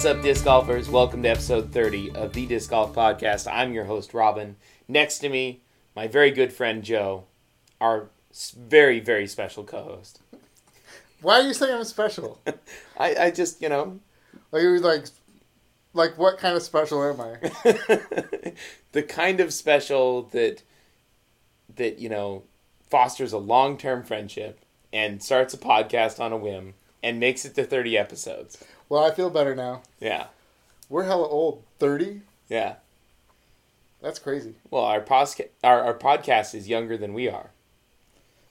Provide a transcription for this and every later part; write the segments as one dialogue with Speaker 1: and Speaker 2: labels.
Speaker 1: What's up, disc golfers? Welcome to episode 30 of the Disc Golf Podcast. I'm your host, Robin. Next to me, my very good friend Joe, our very, very special co host.
Speaker 2: Why are you saying I'm special?
Speaker 1: I, I just, you know,
Speaker 2: Like you like, like what kind of special am I?
Speaker 1: the kind of special that, that, you know, fosters a long term friendship and starts a podcast on a whim and makes it to 30 episodes.
Speaker 2: Well, I feel better now.
Speaker 1: Yeah,
Speaker 2: We're hella old. Thirty?
Speaker 1: yeah.
Speaker 2: That's crazy.
Speaker 1: Well, our, posca- our, our podcast is younger than we are.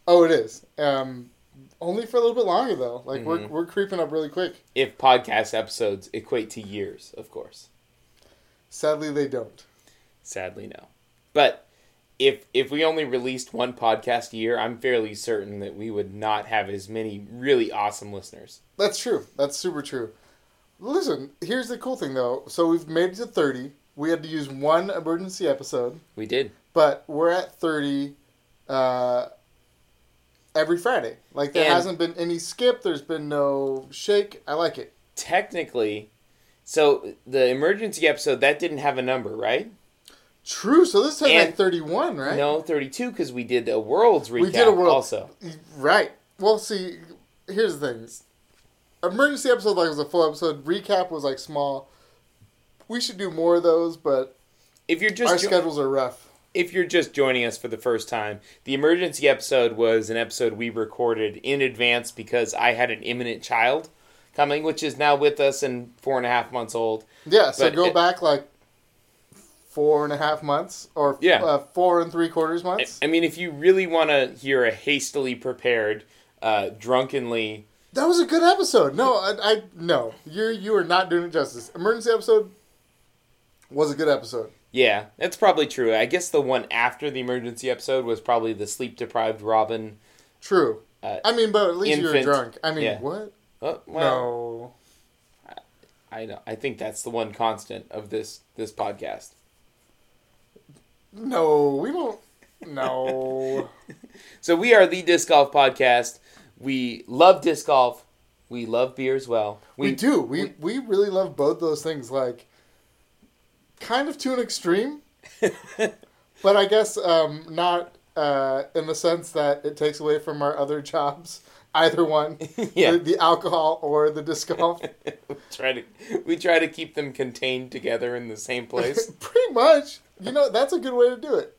Speaker 2: Oh, it is. Um, only for a little bit longer though. Like we're
Speaker 1: Mhm.
Speaker 2: we're creeping up really quick.
Speaker 1: If podcast episodes equate to years, of course.
Speaker 2: Sadly, they don't.
Speaker 1: Sadly, no. But if if we only released one podcast a year, I'm fairly certain that we would not have as many really awesome listeners.
Speaker 2: That's true. That's super true. Listen, here's the cool thing though. So we've made it to thirty. We had to use one emergency episode,
Speaker 1: We did.
Speaker 2: but we're at thirty. Uh, every Friday. Like there
Speaker 1: And-
Speaker 2: hasn't been any skip. There's been no shake. I like it.
Speaker 1: Technically, so the emergency episode that didn't have a number, right?
Speaker 2: True. So this has
Speaker 1: And-
Speaker 2: like 31, right?
Speaker 1: No, 32 because we did a world's recap
Speaker 2: We did a world-
Speaker 1: also.
Speaker 2: Right. Well, see, here's the thing. Emergency episode like was a full episode. Recap was like small. We should do more of those, but
Speaker 1: If you're just
Speaker 2: our
Speaker 1: jo-
Speaker 2: schedules are rough.
Speaker 1: if you're just joining us for the first time, the emergency episode was an episode we recorded in advance because I had an imminent child coming, which is now with us and four and a half months old.
Speaker 2: Yeah. So
Speaker 1: But
Speaker 2: go
Speaker 1: it-
Speaker 2: back like four and a half months or
Speaker 1: Yeah.
Speaker 2: uh, four and three quarters
Speaker 1: I,
Speaker 2: months.
Speaker 1: I mean, if you really want to hear a hastily prepared, uh, drunkenly,
Speaker 2: That was a good episode. No, I, I no, you you are not doing it justice. Emergency episode was a good episode.
Speaker 1: yeah, that's probably true. I guess the one after the emergency episode was probably the sleep deprived Robin.
Speaker 2: True.
Speaker 1: Uh,
Speaker 2: I mean, but at least you were drunk. I mean,
Speaker 1: yeah.
Speaker 2: what?
Speaker 1: Oh, well,
Speaker 2: no.
Speaker 1: I know. I think that's the one constant of this this podcast.
Speaker 2: No, we don't. No.
Speaker 1: So we are the disc golf podcast. We love disc golf. We love beer as well.
Speaker 2: we, do. We, we really love both those things. Like, kind of to an extreme, but I guess um, not uh, in the sense that it takes away from our other jobs. Either one,
Speaker 1: Yeah.
Speaker 2: the, the alcohol or the disc golf.
Speaker 1: we try to we try to keep them contained together in the same place.
Speaker 2: Pretty much. You know, that's a good way to do it.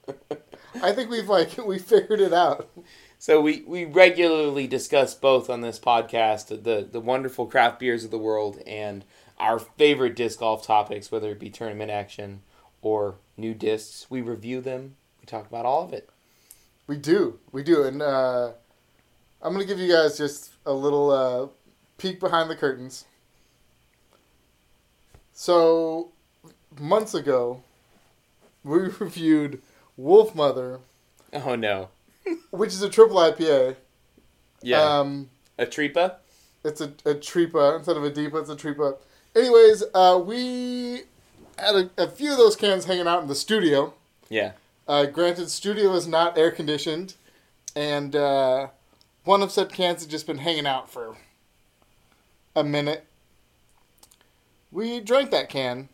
Speaker 2: I think we've like we figured it out.
Speaker 1: So we, we regularly discuss both on this podcast the the wonderful craft beers of the world and our favorite disc golf topics, whether it be tournament action or new discs. We review them. We talk about all of it.
Speaker 2: We do. We do. And uh, I'm going to give you guys just a little uh, peek behind the curtains. So, months ago, we reviewed Wolf Mother,
Speaker 1: Oh no.
Speaker 2: which is a triple IPA.
Speaker 1: Yeah.
Speaker 2: Um,
Speaker 1: a tripa?
Speaker 2: it's a, a Tripa. Instead of a Deepa, it's a Tripa. Anyways, uh, we had a, a few of those cans hanging out in the studio.
Speaker 1: Yeah.
Speaker 2: Uh, granted, studio is not air conditioned, and uh, one of said cans had just been hanging out for a minute. We drank that can,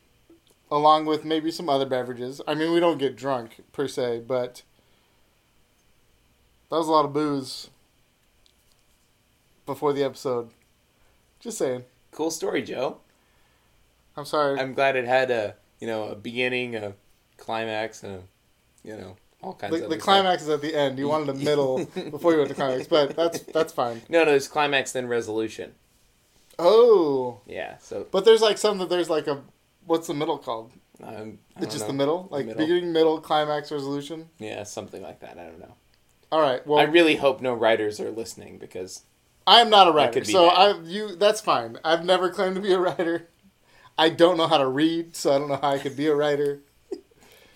Speaker 2: along with maybe some other beverages. I mean, we don't get drunk per se, but that was a lot of booze before the episode. Just saying.
Speaker 1: Cool story, Joe.
Speaker 2: I'm sorry.
Speaker 1: I'm glad it had a you know a beginning, a climax, and a, you know all kinds
Speaker 2: the,
Speaker 1: of
Speaker 2: the
Speaker 1: other stuff.
Speaker 2: climax is at the end. You wanted a middle before you went to climax, but that's that's fine.
Speaker 1: No, no, it's climax then resolution.
Speaker 2: Oh,
Speaker 1: Yeah, so
Speaker 2: But there's like some that there's like a what's the middle called?
Speaker 1: um,
Speaker 2: It's just
Speaker 1: know.
Speaker 2: the middle, like
Speaker 1: middle.
Speaker 2: beginning, middle, climax, resolution.
Speaker 1: Yeah, something like that. I don't know.
Speaker 2: All right. Well,
Speaker 1: I really hope no writers are listening because I
Speaker 2: am not a writer, so
Speaker 1: bad.
Speaker 2: I you that's fine. I've never claimed to be a writer. I don't know how to read, so I don't know how I could be a writer.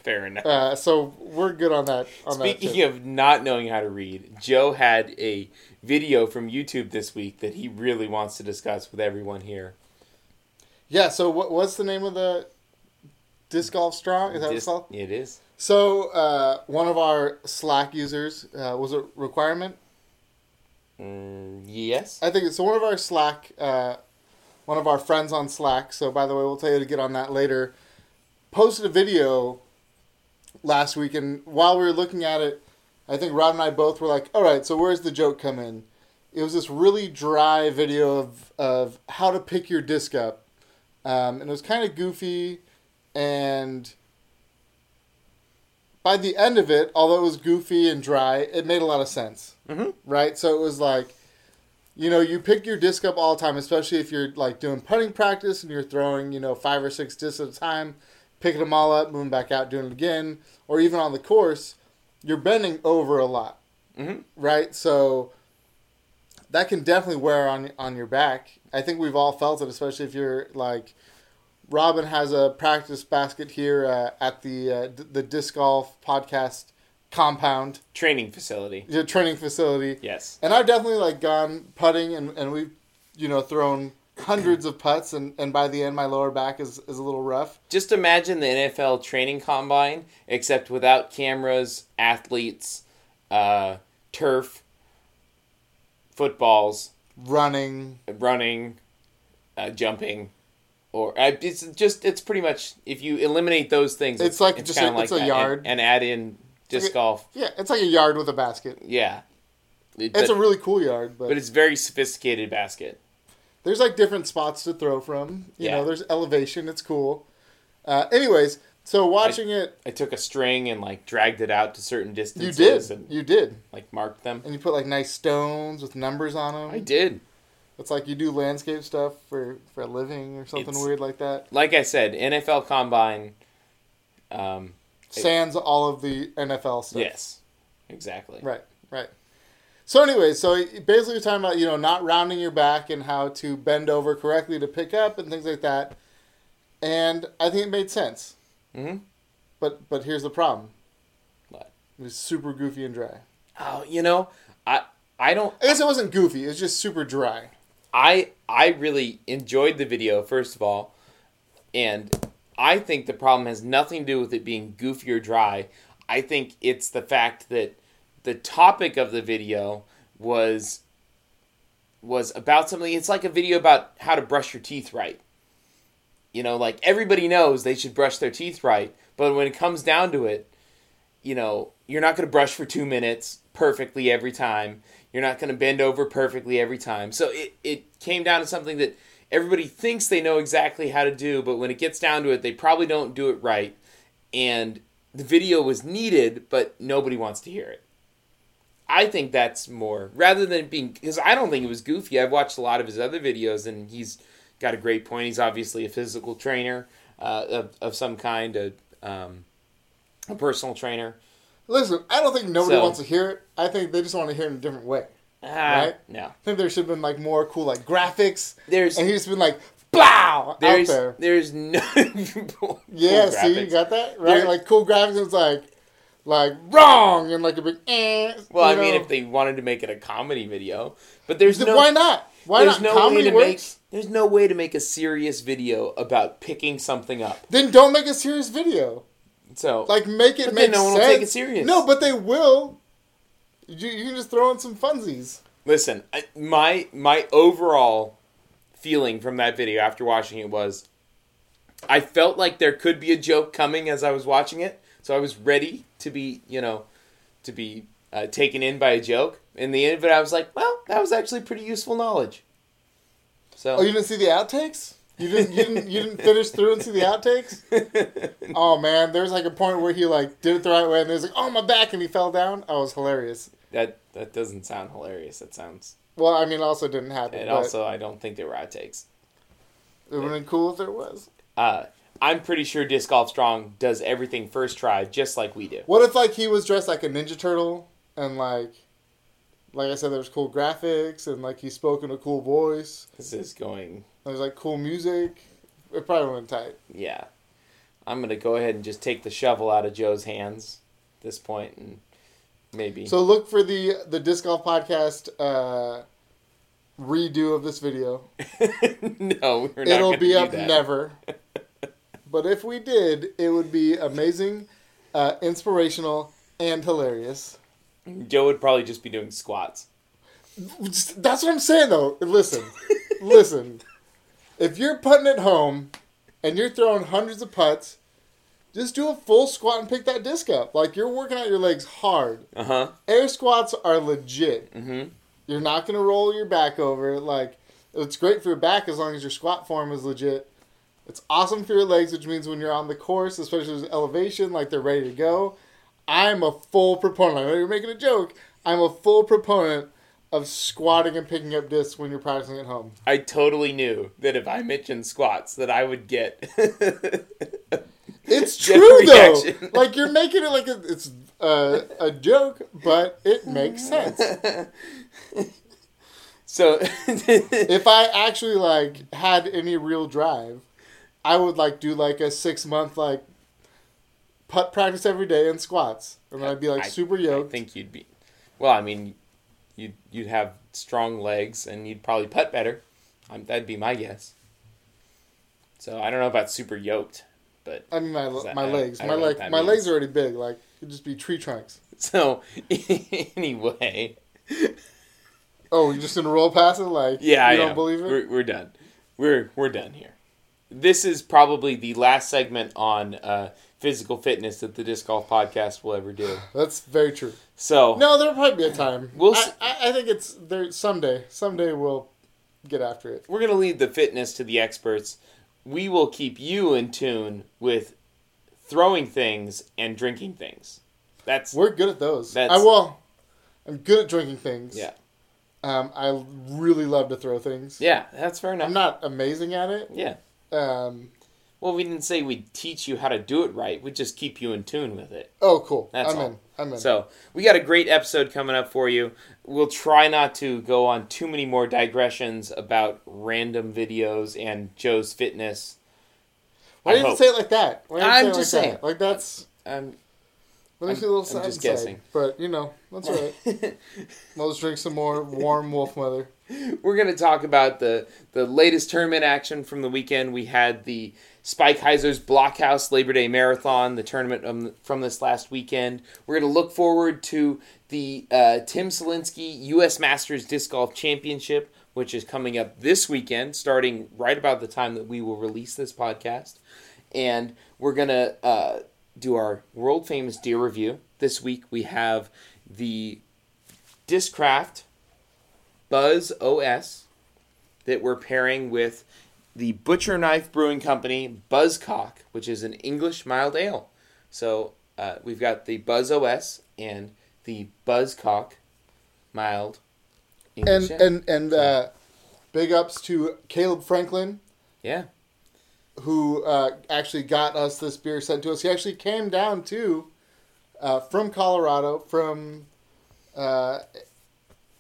Speaker 1: fair enough.
Speaker 2: Uh, so we're good on that. On
Speaker 1: Speaking
Speaker 2: tip.
Speaker 1: of not knowing how to read, Joe had a video from YouTube this week that he really wants to discuss with everyone here.
Speaker 2: yeah. So what what's the name of the disc golf straw? Is that what it's called?
Speaker 1: it is.
Speaker 2: So uh, one of our Slack users uh, was a requirement
Speaker 1: Mm, yes.
Speaker 2: I think it's so. One of our Slack, uh, one of our friends on Slack. So by the way, we'll tell you to get on that later. Posted a video last week, and while we were looking at it, I think Rod and I both were like, "All right, so where's the joke come in?" It was this really dry video of of how to pick your disc up, um, and it was kind of goofy, and by the end of it, although it was goofy and dry, it made a lot of sense.
Speaker 1: Mhm.
Speaker 2: Right? So it was like, you know, you pick your disc up all the time, especially if you're like doing putting practice and you're throwing, you know, five or six discs at a time, picking them all up, moving back out, doing it again, or even on the course, you're bending over a lot.
Speaker 1: Mhm.
Speaker 2: Right? So that can definitely wear on on your back. I think we've all felt it, especially if you're like Robin has a practice basket here uh, at the uh, d- the disc golf podcast compound,
Speaker 1: Training facility.
Speaker 2: the training facility,
Speaker 1: Yes.
Speaker 2: and I've definitely like gone putting and, and we've you know thrown hundreds of putts and, and by the end my lower back is, is a little rough.
Speaker 1: Just imagine the NFL training combine, except without cameras, athletes, uh, turf, footballs,
Speaker 2: Running,
Speaker 1: running, uh, jumping, or it's just it's pretty much if you eliminate those things,
Speaker 2: It's like just a- it's a yard.
Speaker 1: and, and add in disc
Speaker 2: like a-
Speaker 1: golf.
Speaker 2: yeah, it's like a yard with a basket.
Speaker 1: Yeah, It-
Speaker 2: It's
Speaker 1: but,
Speaker 2: a really cool yard, but,
Speaker 1: but it's very sophisticated basket.
Speaker 2: there's like different spots to throw from. You
Speaker 1: Yeah.
Speaker 2: know, there's elevation. It's cool. Uh, anyways, so watching it,
Speaker 1: I took a string and like dragged it out to certain distances.
Speaker 2: you did,
Speaker 1: and
Speaker 2: you did,
Speaker 1: like marked them.
Speaker 2: and you put like nice stones with numbers on them.
Speaker 1: I did.
Speaker 2: It's like you do landscape stuff for for a living or something
Speaker 1: It's-
Speaker 2: weird like that.
Speaker 1: Like I said, NFL Combine. Um,
Speaker 2: Sans all of the NFL stuff.
Speaker 1: yes, exactly.
Speaker 2: Right, right. So anyway, so basically we're talking about, you know, not rounding your back and how to bend over correctly to pick up and things like that. And I think it made sense.
Speaker 1: hmm
Speaker 2: But but here's the problem.
Speaker 1: What?
Speaker 2: It was super goofy and dry.
Speaker 1: Oh, you know, I I don't
Speaker 2: I guess it wasn't goofy, it was just super dry.
Speaker 1: I I really enjoyed the video first of all, and I think the problem has nothing to do with it being goofy or dry. I think it's the fact that the topic of the video was was about something. It's like a video about how to brush your teeth right. You know, like everybody knows they should brush their teeth right, but when it comes down to it, you know, you're not going to brush for two minutes perfectly every time. You're not going to bend over perfectly every time. So it, it came down to something that everybody thinks they know exactly how to do, but when it gets down to it, they probably don't do it right. And the video was needed, but nobody wants to hear it. I think that's more rather than being because I don't think it was goofy. I've watched a lot of his other videos, and he's got a great point. He's obviously a physical trainer uh, of of some kind, a um, a personal trainer.
Speaker 2: Listen, I don't think nobody
Speaker 1: So-
Speaker 2: wants to hear it. I think they just want to hear it in a different way.
Speaker 1: Ah,
Speaker 2: Right?
Speaker 1: No,
Speaker 2: I think there should have been like more cool like graphics.
Speaker 1: there's
Speaker 2: And he's been like, out
Speaker 1: there's
Speaker 2: there.
Speaker 1: there's no cool
Speaker 2: Yeah, see, you got that right?
Speaker 1: There-
Speaker 2: like cool graphics. It's like, like wrong and like a big. Eh,
Speaker 1: Well, I
Speaker 2: you
Speaker 1: mean, if they wanted to make it a comedy video, but there's
Speaker 2: Then
Speaker 1: no
Speaker 2: why not? Why
Speaker 1: there's
Speaker 2: not?
Speaker 1: no
Speaker 2: Comedy
Speaker 1: way to
Speaker 2: works.
Speaker 1: make there's no way to make a serious video about picking something up.
Speaker 2: Then don't make a serious video.
Speaker 1: So
Speaker 2: Like make it make
Speaker 1: then no one
Speaker 2: sense.
Speaker 1: will take it serious.
Speaker 2: No, but they will. You, you can just throw in some funsies.
Speaker 1: Listen, I, my my overall feeling from that video after watching it was I felt like there could be a joke coming as I was watching it, so I was ready to be, you know, to be uh, taken in by a joke. In the end of it, I was like, well, that was actually pretty useful knowledge. So
Speaker 2: Oh, you didn't see the outtakes? You didn't. You didn't. You didn't finish through and see the outtakes? Oh man, there was like a point where he like did it the right way, and there's like, oh my back, and he fell down. Oh, it was hilarious.
Speaker 1: that that doesn't sound hilarious. That sounds.
Speaker 2: Well, I mean, also didn't happen.
Speaker 1: And also, I don't think there were outtakes.
Speaker 2: it would have been cool if there was.
Speaker 1: Uh, I'm pretty sure Disc Golf Strong does everything first try, just like we do.
Speaker 2: What if like he was dressed like a Ninja Turtle and like, like I said, there was cool graphics and like he spoke in a cool voice.
Speaker 1: This is going,
Speaker 2: There was like cool music. It probably went tight.
Speaker 1: yeah. I'm gonna go ahead and just take the shovel out of Joe's hands at this point, and maybe.
Speaker 2: So look for the the disc golf podcast uh, redo of this video.
Speaker 1: no, we're not.
Speaker 2: It'll be
Speaker 1: do
Speaker 2: up
Speaker 1: that.
Speaker 2: never. but if we did, it would be amazing, uh, inspirational, and hilarious.
Speaker 1: Joe would probably just be doing squats.
Speaker 2: That's what I'm saying, though. Listen, listen. if you're putting at home and you're throwing hundreds of putts, just do a full squat and pick that disc up. Like you're working out your legs hard.
Speaker 1: Uh huh.
Speaker 2: Air squats are legit.
Speaker 1: Mm-hmm.
Speaker 2: You're not gonna roll your back over. Like it's great for your back as long as your squat form is legit. It's awesome for your legs, which means when you're on the course, especially with elevation, like they're ready to go. I'm a full proponent. I know you're making a joke. I'm a full proponent of squatting and picking up discs when you're practicing at home.
Speaker 1: I totally knew that if I mentioned squats, that I would get.
Speaker 2: It's true though. Like you're making it like a, it's a, a joke, but it makes sense.
Speaker 1: so,
Speaker 2: If I actually like had any real drive, I would like do like a six month like putt practice every day and squats, and then I'd be like
Speaker 1: I-
Speaker 2: super
Speaker 1: I
Speaker 2: yoked.
Speaker 1: think you'd be. Well, I mean, you'd you'd have strong legs and you'd probably putt better. Um, that'd be my guess. So I don't know about super yoked, but
Speaker 2: I mean my
Speaker 1: that-
Speaker 2: my
Speaker 1: I
Speaker 2: legs,
Speaker 1: I
Speaker 2: my
Speaker 1: don't know what
Speaker 2: leg, my
Speaker 1: means.
Speaker 2: legs are already big. Like it'd just be tree trunks.
Speaker 1: so anyway,
Speaker 2: Oh, you're just gonna roll past it like
Speaker 1: yeah,
Speaker 2: you
Speaker 1: I
Speaker 2: don't
Speaker 1: know.
Speaker 2: believe it?
Speaker 1: We're, we're done. We're we're done here. This is probably the last segment on uh, physical fitness that the disc golf podcast will ever do.
Speaker 2: That's very true.
Speaker 1: So
Speaker 2: No, there'll probably be a time.
Speaker 1: We'll
Speaker 2: I,
Speaker 1: s-
Speaker 2: I, I think it's there someday. Someday we'll get after it.
Speaker 1: we're going to leave the fitness to the experts. We will keep you in tune with throwing things and drinking things. That's
Speaker 2: We're good at those.
Speaker 1: That's-
Speaker 2: I will. I'm good at drinking things.
Speaker 1: yeah,
Speaker 2: Um, I really love to throw things.
Speaker 1: yeah. That's fair enough.
Speaker 2: I'm not amazing at it.
Speaker 1: yeah.
Speaker 2: Um,
Speaker 1: Well, we didn't say we'd teach you how to do it right. We'd just keep you in tune with it.
Speaker 2: oh, cool.
Speaker 1: That's
Speaker 2: I'm
Speaker 1: all.
Speaker 2: in. I'm in.
Speaker 1: So we got a great episode coming up for you. We'll try not to go on too many more digressions about random videos and Joe's fitness.
Speaker 2: Why
Speaker 1: I
Speaker 2: did you
Speaker 1: hope.
Speaker 2: say it like that? Why
Speaker 1: I'm
Speaker 2: say
Speaker 1: just
Speaker 2: like
Speaker 1: saying.
Speaker 2: That? Like that's.
Speaker 1: Um,
Speaker 2: Let me
Speaker 1: I'm-
Speaker 2: see a little
Speaker 1: I'm just
Speaker 2: side.
Speaker 1: guessing.
Speaker 2: But you know, that's all right. Let's drink some more warm wolf weather.
Speaker 1: we're going to talk about the the latest tournament action from the weekend. We had the Spike Hyzer's Blockhouse Labor Day Marathon, the tournament um, from this last weekend. We're going to look forward to the uh, Tim Selinske U.S. Masters Disc Golf Championship, which is coming up this weekend, starting right about the time that we will release this podcast. And we're going to uh, do our world famous deer review. This week we have the Discraft Buzzz OS that we're pairing with the Butcherknife Brewing Company Buzzcock, which is an English mild ale. So uh, we've got the Buzzz OS and the Buzzcock mild English
Speaker 2: And
Speaker 1: ale.
Speaker 2: and and uh, big ups to Caleb Franklin
Speaker 1: yeah,
Speaker 2: who uh, actually got us this beer sent to us. He actually came down to uh, from Colorado from uh,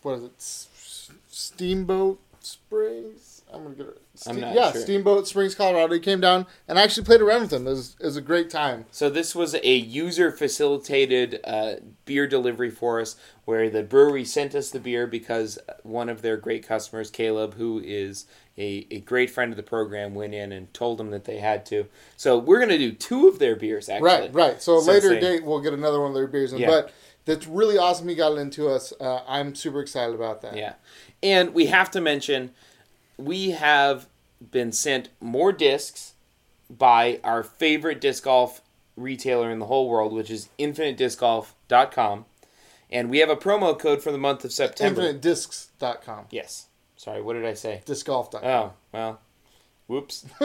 Speaker 2: what is it? S- Steamboat Springs. I'm gonna get it.
Speaker 1: I'm not
Speaker 2: yeah,
Speaker 1: sure.
Speaker 2: Steamboat Springs, Colorado. He came down and I actually played around with him. It was, it was a great time.
Speaker 1: So this was a user facilitated uh, beer delivery for us, where the brewery sent us the beer because one of their great customers, Caleb, who is a, a great friend of the program, went in and told them that they had to. So we're gonna do two of their beers actually.
Speaker 2: Right, right. So a later
Speaker 1: they-
Speaker 2: date, we'll get another one of their beers in.
Speaker 1: Yeah.
Speaker 2: But that's really awesome. He got it into us. Uh, I'm super excited about that.
Speaker 1: Yeah. And we have to mention we have been sent more discs by our favorite disc golf retailer in the whole world, which is infinitediscgolf.com. And we have a promo code for the month of September.
Speaker 2: InfiniteDiscs.com.
Speaker 1: Yes. Sorry, what did I say?
Speaker 2: Discgolf.com.
Speaker 1: Oh, well. Whoops.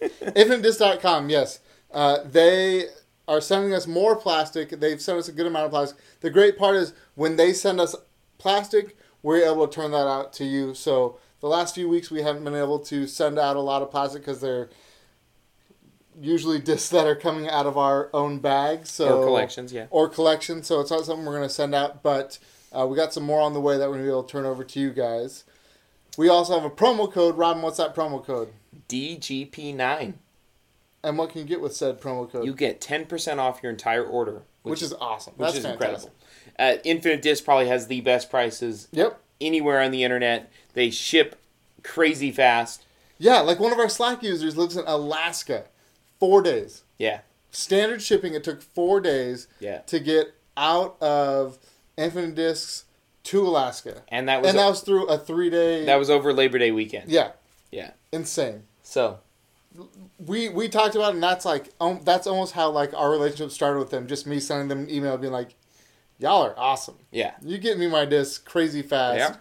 Speaker 2: InfiniteDisc.com, yes. Uh, they are sending us more plastic. They've sent us a good amount of plastic. The great part is when they send us plastic, we're able to turn that out to you. So the last few weeks we haven't been able to send out a lot of plastic because they're usually discs that are coming out of our own bags. So
Speaker 1: or collections, yeah.
Speaker 2: or collections. So it's not something we're going to send out, but uh, we got some more on the way that we're going to be able to turn over to you guys. We also have a promo code. Robin, what's that promo code?
Speaker 1: DGP9.
Speaker 2: And what can you get with said promo code?
Speaker 1: You get 10% off your entire order,
Speaker 2: which, is awesome.
Speaker 1: which
Speaker 2: That's
Speaker 1: is
Speaker 2: fantastic.
Speaker 1: incredible. Uh, Infinite Disc probably has the best prices
Speaker 2: Yep.
Speaker 1: Anywhere on the internet. They ship crazy fast.
Speaker 2: Yeah, like one of our Slack users lives in Alaska. Four days.
Speaker 1: Yeah,
Speaker 2: Standard shipping, it took four days
Speaker 1: yeah.
Speaker 2: to get out of Infinite Discs to Alaska.
Speaker 1: And that was
Speaker 2: And that was through a three day.
Speaker 1: that was over Labor Day weekend.
Speaker 2: yeah.
Speaker 1: Yeah.
Speaker 2: insane.
Speaker 1: So
Speaker 2: We we talked about it, and that's like um, that's almost how like our relationship started with them. Just me sending them an email, being like, "Y'all are awesome.
Speaker 1: yeah,
Speaker 2: You get me my disc crazy fast."
Speaker 1: Yeah.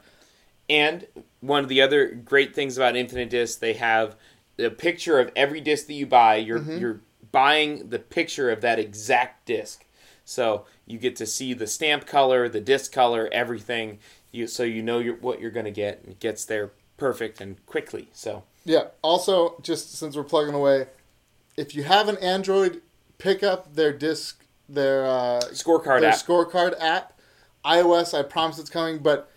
Speaker 1: And one of the other great things about Infinite Disc, they have the picture of every disc that you buy. You're
Speaker 2: Mm-hmm.
Speaker 1: you're buying the picture of that exact disc. So you get to see the stamp color, the disc color, everything. You so you know you're, what you're going to get. And it gets there perfect and quickly. So
Speaker 2: Yeah. Also, just since we're plugging away, if you have an Android, pick up their disc, their uh,
Speaker 1: scorecard
Speaker 2: their
Speaker 1: app.
Speaker 2: scorecard app. iOS, I promise it's coming, but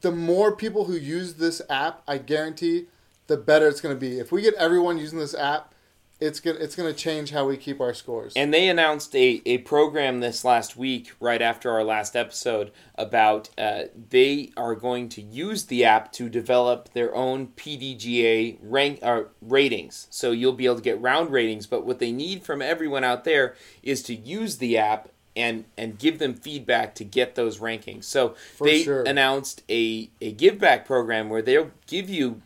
Speaker 2: the more people who use this app, I guarantee, the better it's going to be. If we get everyone using this app, it's gonna it's gonna change how we keep our scores.
Speaker 1: And they announced a, a program this last week, right after our last episode, about uh, they are going to use the app to develop their own PDGA rank uh, ratings. So you'll be able to get round ratings. But what they need from everyone out there is to use the app and and give them feedback to get those rankings. So
Speaker 2: For
Speaker 1: they
Speaker 2: sure.
Speaker 1: announced a a give back program where they'll give you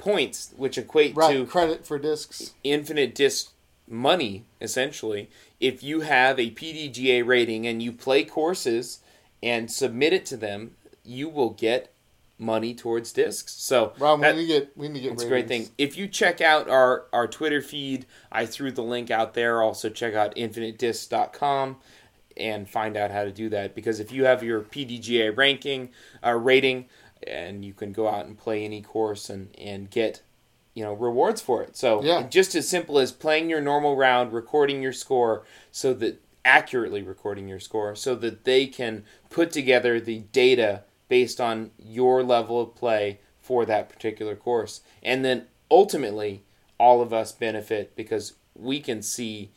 Speaker 1: points which equate
Speaker 2: right,
Speaker 1: to
Speaker 2: credit for discs.
Speaker 1: infinite disc money essentially. If you have a PDGA rating and you play courses and submit it to them you will get money towards discs. So
Speaker 2: Rob,
Speaker 1: that-
Speaker 2: we need to get we need to get
Speaker 1: it's a great thing. If you check out our our Twitter feed I threw the link out there. Also check out infinitedisc.com and find out how to do that. Because if you have your PDGA ranking uh, rating and you can go out and play any course and and get you know rewards for it so
Speaker 2: Yeah.
Speaker 1: just as simple as playing your normal round recording your score so that accurately recording your score so that they can put together the data based on your level of play for that particular course and then ultimately all of us benefit because we can see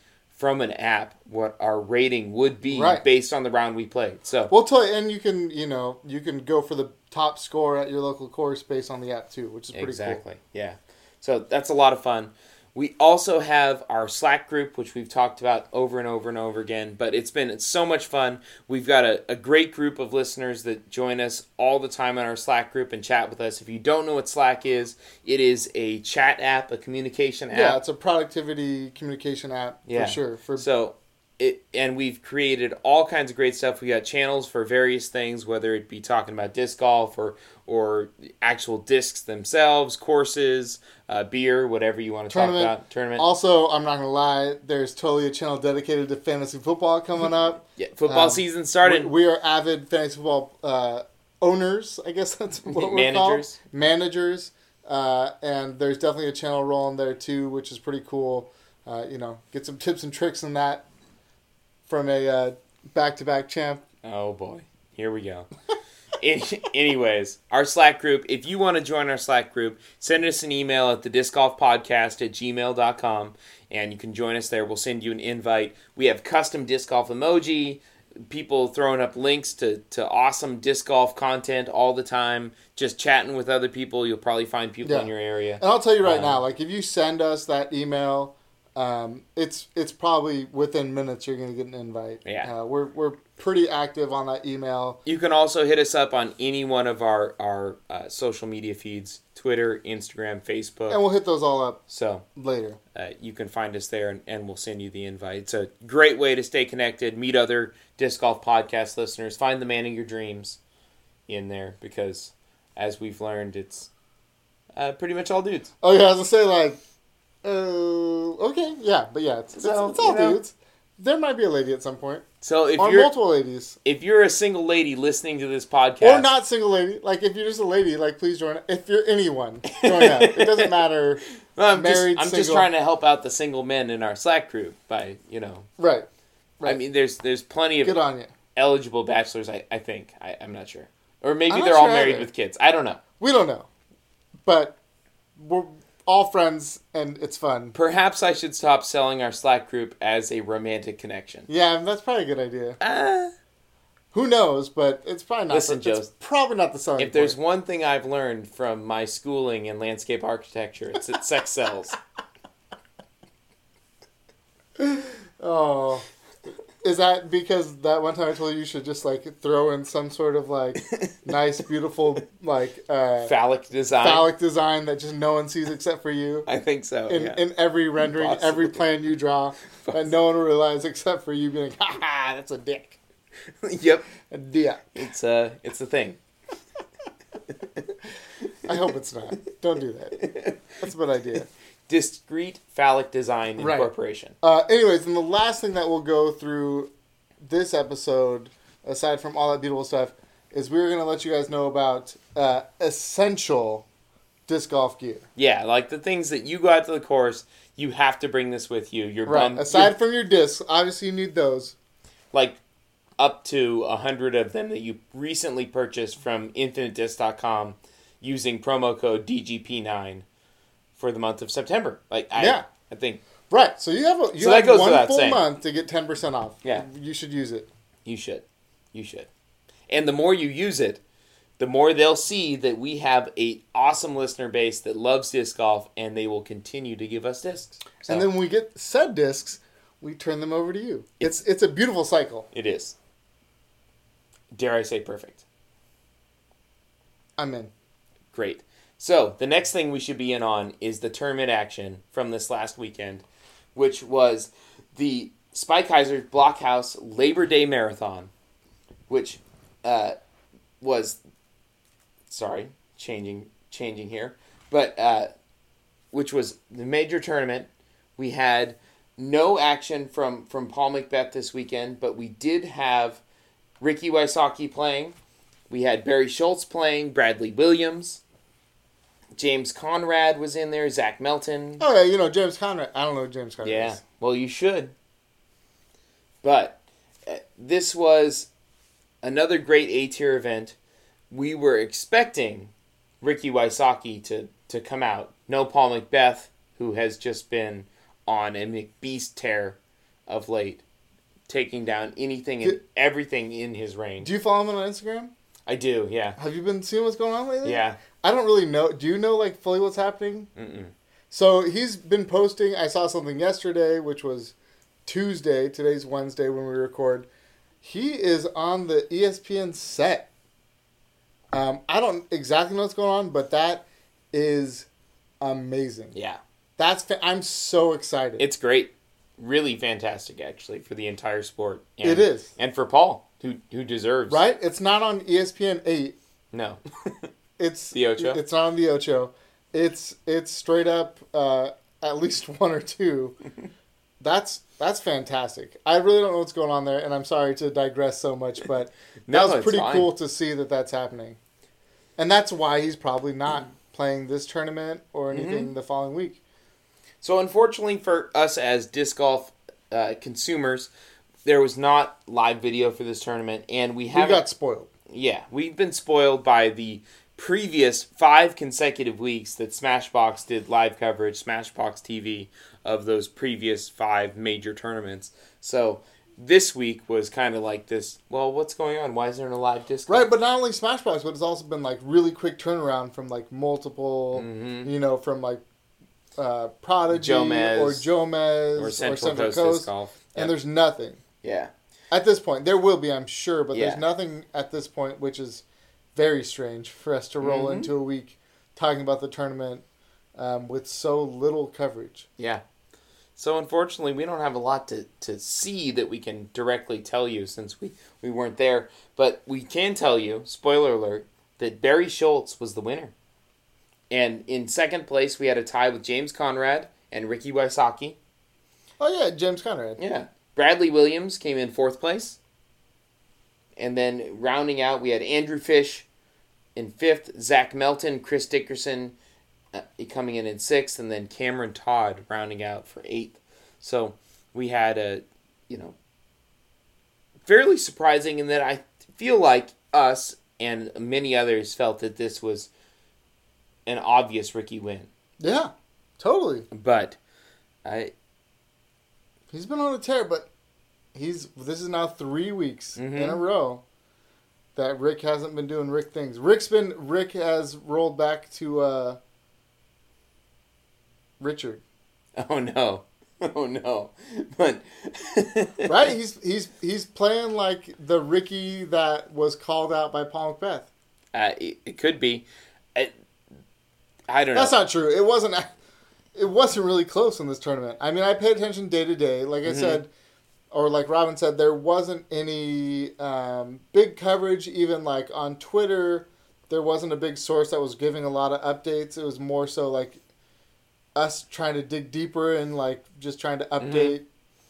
Speaker 1: from an app what our rating would be
Speaker 2: Right.
Speaker 1: based on the round we played so
Speaker 2: We'll tell you, and you can you know you can go for the top score at your local course based on the app too, which is pretty cool.
Speaker 1: exactly yeah so that's a lot of fun we also have our slack group which we've talked about over and over and over again but it's been it's so much fun we've got a, a great group of listeners that join us all the time in our slack group and chat with us if you don't know what slack is it is a chat app a communication app
Speaker 2: Yeah, it's a productivity communication app
Speaker 1: Yeah.
Speaker 2: for sure. For
Speaker 1: So it and we've created all kinds of great stuff. We got channels for various things, whether it be talking about disc golf or or actual discs themselves, courses, uh, beer, whatever you want to talk about. Tournament.
Speaker 2: also, I'm not gonna lie, there's totally a channel dedicated to fantasy football coming up.
Speaker 1: yeah, football
Speaker 2: um,
Speaker 1: season started.
Speaker 2: We, we are avid fantasy football uh, owners, I guess that's what we're
Speaker 1: Managers.
Speaker 2: called. Managers. Uh, and there's definitely a channel rolling there too, which is pretty cool. Uh, you know, get some tips and tricks in that from a uh, back-to-back champ.
Speaker 1: Oh boy, here we go. Any- Anyways, our Slack group, if you want to join our Slack group, send us an email at the disc golf podcast at gmail.com and you can join us there. We'll send you an invite. We have custom disc golf emoji, people throwing up links to, to awesome disc golf content all the time, just chatting with other people. You'll probably find people
Speaker 2: Yeah.
Speaker 1: in your area.
Speaker 2: And I'll tell you right
Speaker 1: Um,
Speaker 2: now, like if you send us that email, um, it's it's probably within minutes you're gonna get an invite.
Speaker 1: Yeah.
Speaker 2: uh, we're we're pretty active on that email.
Speaker 1: You can also hit us up on any one of our, our uh, social media feeds Twitter, Instagram, Facebook.
Speaker 2: And we'll hit those all up
Speaker 1: so
Speaker 2: later.
Speaker 1: uh, you can find us there and, and we'll send you the invite. It's a great way to stay connected, meet other disc golf podcast listeners, find the man of your dreams in there because, as we've learned, it's uh, pretty much all dudes.
Speaker 2: Oh yeah, I was gonna say like, uh, okay, yeah, but yeah, it's, it's,
Speaker 1: So,
Speaker 2: it's all
Speaker 1: you know.
Speaker 2: dudes. There might be a lady at some point,
Speaker 1: So if
Speaker 2: or
Speaker 1: you're
Speaker 2: multiple ladies,
Speaker 1: if you're a single lady listening to this podcast,
Speaker 2: or not single lady. Like if you're just a lady, like please join. If you're anyone, join up. It doesn't matter.
Speaker 1: well, I'm,
Speaker 2: married,
Speaker 1: just, I'm just trying to help out the single men in our Slack group by you know.
Speaker 2: Right. Right.
Speaker 1: I mean, there's there's plenty of
Speaker 2: Good on you.
Speaker 1: eligible bachelors. I, I think I, I'm not sure, or maybe
Speaker 2: not
Speaker 1: they're all married
Speaker 2: either.
Speaker 1: with kids. I don't know.
Speaker 2: We don't know, but we're all friends and it's fun.
Speaker 1: Perhaps I should stop selling our Slack group as a romantic connection.
Speaker 2: Yeah, that's probably a good idea.
Speaker 1: Uh,
Speaker 2: Who knows? But it's probably not.
Speaker 1: Listen,
Speaker 2: the, it's
Speaker 1: Joe,
Speaker 2: probably not the selling.
Speaker 1: if there's one thing I've learned from my schooling in landscape architecture, it's that sex sells.
Speaker 2: oh, Is that because that one time I told you you should just like throw in some sort of like nice, beautiful like uh,
Speaker 1: Phallic design.
Speaker 2: phallic design that just no one sees except for you?
Speaker 1: I think so.
Speaker 2: In,
Speaker 1: yeah.
Speaker 2: in every rendering, every plan you draw, that no one will realize except for you being like, ha ha, that's a dick.
Speaker 1: yep.
Speaker 2: A dick.
Speaker 1: It's uh it's a thing.
Speaker 2: I hope it's not. Don't do that. That's a bad idea.
Speaker 1: Discrete phallic design
Speaker 2: Right.
Speaker 1: incorporation.
Speaker 2: Uh, anyways, and the last thing that we'll go through this episode, aside from all that beautiful stuff, is we're going to let you guys know about uh, essential disc golf gear.
Speaker 1: Yeah, like the things that you go out to the course, you have to bring this with you. Your
Speaker 2: Right.
Speaker 1: bum,
Speaker 2: aside
Speaker 1: your-
Speaker 2: from your discs, obviously you need those.
Speaker 1: like up to a hundred of them that you recently purchased from infinitedisc.com using promo code DGP9 for the month of September. Like I,
Speaker 2: Yeah.
Speaker 1: I think
Speaker 2: Right. So you have a, you
Speaker 1: So
Speaker 2: have one full
Speaker 1: saying.
Speaker 2: month to get ten percent off.
Speaker 1: Yeah.
Speaker 2: You should use it.
Speaker 1: You should. You should. And the more you use it, the more they'll see that we have a awesome listener base that loves disc golf and they will continue to give us discs. So
Speaker 2: And then when we get said discs, we turn them over to you. It's it's a beautiful cycle.
Speaker 1: it is. Dare I say perfect.
Speaker 2: I'm in.
Speaker 1: Great. So the next thing we should be in on is the tournament action from this last weekend, which was the Spike Hyzer Blockhouse Labor Day Marathon, which uh, was sorry changing changing here, but uh, which was the major tournament. We had no action from from Paul McBeth this weekend, but we did have Ricky Wysocki playing. We had Barry Schultz playing, Bradley Williams, James Conrad was in there, Zach Melton.
Speaker 2: Oh yeah, you know James Conrad. I don't know James Conrad.
Speaker 1: Yeah,
Speaker 2: is.
Speaker 1: well, you should. But uh, this was another great A tier event. We were expecting Ricky Wysocki to, to come out. No Paul McBeth, who has just been on a McBeast tear of late, taking down anything and everything in his range.
Speaker 2: Do you follow him on Instagram?
Speaker 1: I do, yeah.
Speaker 2: Have you been seeing what's going on lately?
Speaker 1: Yeah.
Speaker 2: I don't really know. Do you know like fully what's happening?
Speaker 1: Mm-mm.
Speaker 2: So he's been posting. I saw something yesterday, which was Tuesday. Today's Wednesday when we record. He is on the ESPN set. Um, I don't exactly know what's going on, but that is amazing.
Speaker 1: Yeah.
Speaker 2: That's fa- I'm so excited.
Speaker 1: It's great. Really fantastic, actually, for the entire sport. And,
Speaker 2: It is.
Speaker 1: And for Paul, who, who deserves.
Speaker 2: right. It's not on ESPN eight.
Speaker 1: No.
Speaker 2: It's
Speaker 1: The Ocho?
Speaker 2: It's not on the Ocho. It's it's straight up uh, at least one or two. that's that's fantastic. I really don't know what's going on there, and I'm sorry to digress so much, but
Speaker 1: No,
Speaker 2: that was pretty
Speaker 1: fine.
Speaker 2: cool to see that that's happening, and that's why he's probably not playing this tournament or anything
Speaker 1: Mm-hmm.
Speaker 2: the following week.
Speaker 1: So, unfortunately for us as disc golf uh, consumers, there was not live video for this tournament, and we
Speaker 2: We
Speaker 1: haven't.
Speaker 2: got spoiled.
Speaker 1: yeah, we've been spoiled by the previous five consecutive weeks that Smashbox did live coverage, Smashbox TV, of those previous five major tournaments. So, this week was kind of like this. Well, what's going on? Why isn't there a live disc?
Speaker 2: Right, but not only Smashbox, but it's also been like really quick turnaround from like multiple,
Speaker 1: Mhm.
Speaker 2: you know, from like uh, Prodigy
Speaker 1: Jomez.
Speaker 2: or Jomez
Speaker 1: or Central, Coast, Disc Golf.
Speaker 2: and there's nothing
Speaker 1: yeah.
Speaker 2: at this point. There will be, I'm sure, but
Speaker 1: Yeah.
Speaker 2: there's nothing at this point, which is very strange for us to roll
Speaker 1: Mhm.
Speaker 2: into a week talking about the tournament um, with so little coverage.
Speaker 1: Yeah. So unfortunately, we don't have a lot to, to see that we can directly tell you since we, we weren't there. But we can tell you, spoiler alert, that Barry Schultz was the winner. And in second place, we had a tie with James Conrad and Ricky Wysocki.
Speaker 2: Oh yeah, James Conrad.
Speaker 1: Yeah. Bradley Williams came in fourth place. And then rounding out, we had Andrew Fish in fifth, Zach Melton, Chris Dickerson uh, coming in in sixth, and then Cameron Todd rounding out for eighth. So we had a, you know, fairly surprising in that I feel like us and many others felt that this was an obvious Ricky win.
Speaker 2: Yeah, totally.
Speaker 1: But I,
Speaker 2: He's been on a tear, but he's this is now three weeks in
Speaker 1: Mhm.
Speaker 2: a row that Rick hasn't been doing Rick things. Rick's been Rick has rolled back to uh Richard.
Speaker 1: oh no. oh no, but
Speaker 2: right? He's he's he's playing like the Ricky that was called out by Paul McBeth.
Speaker 1: Uh, it, it could be. I, I don't know.
Speaker 2: That's not true. It wasn't. It wasn't really close in this tournament. I mean, I pay attention day to day. Like I
Speaker 1: Mhm.
Speaker 2: said, or like Robin said, there wasn't any um, big coverage. Even like on Twitter, there wasn't a big source that was giving a lot of updates. It was more so like us trying to dig deeper and like just trying to update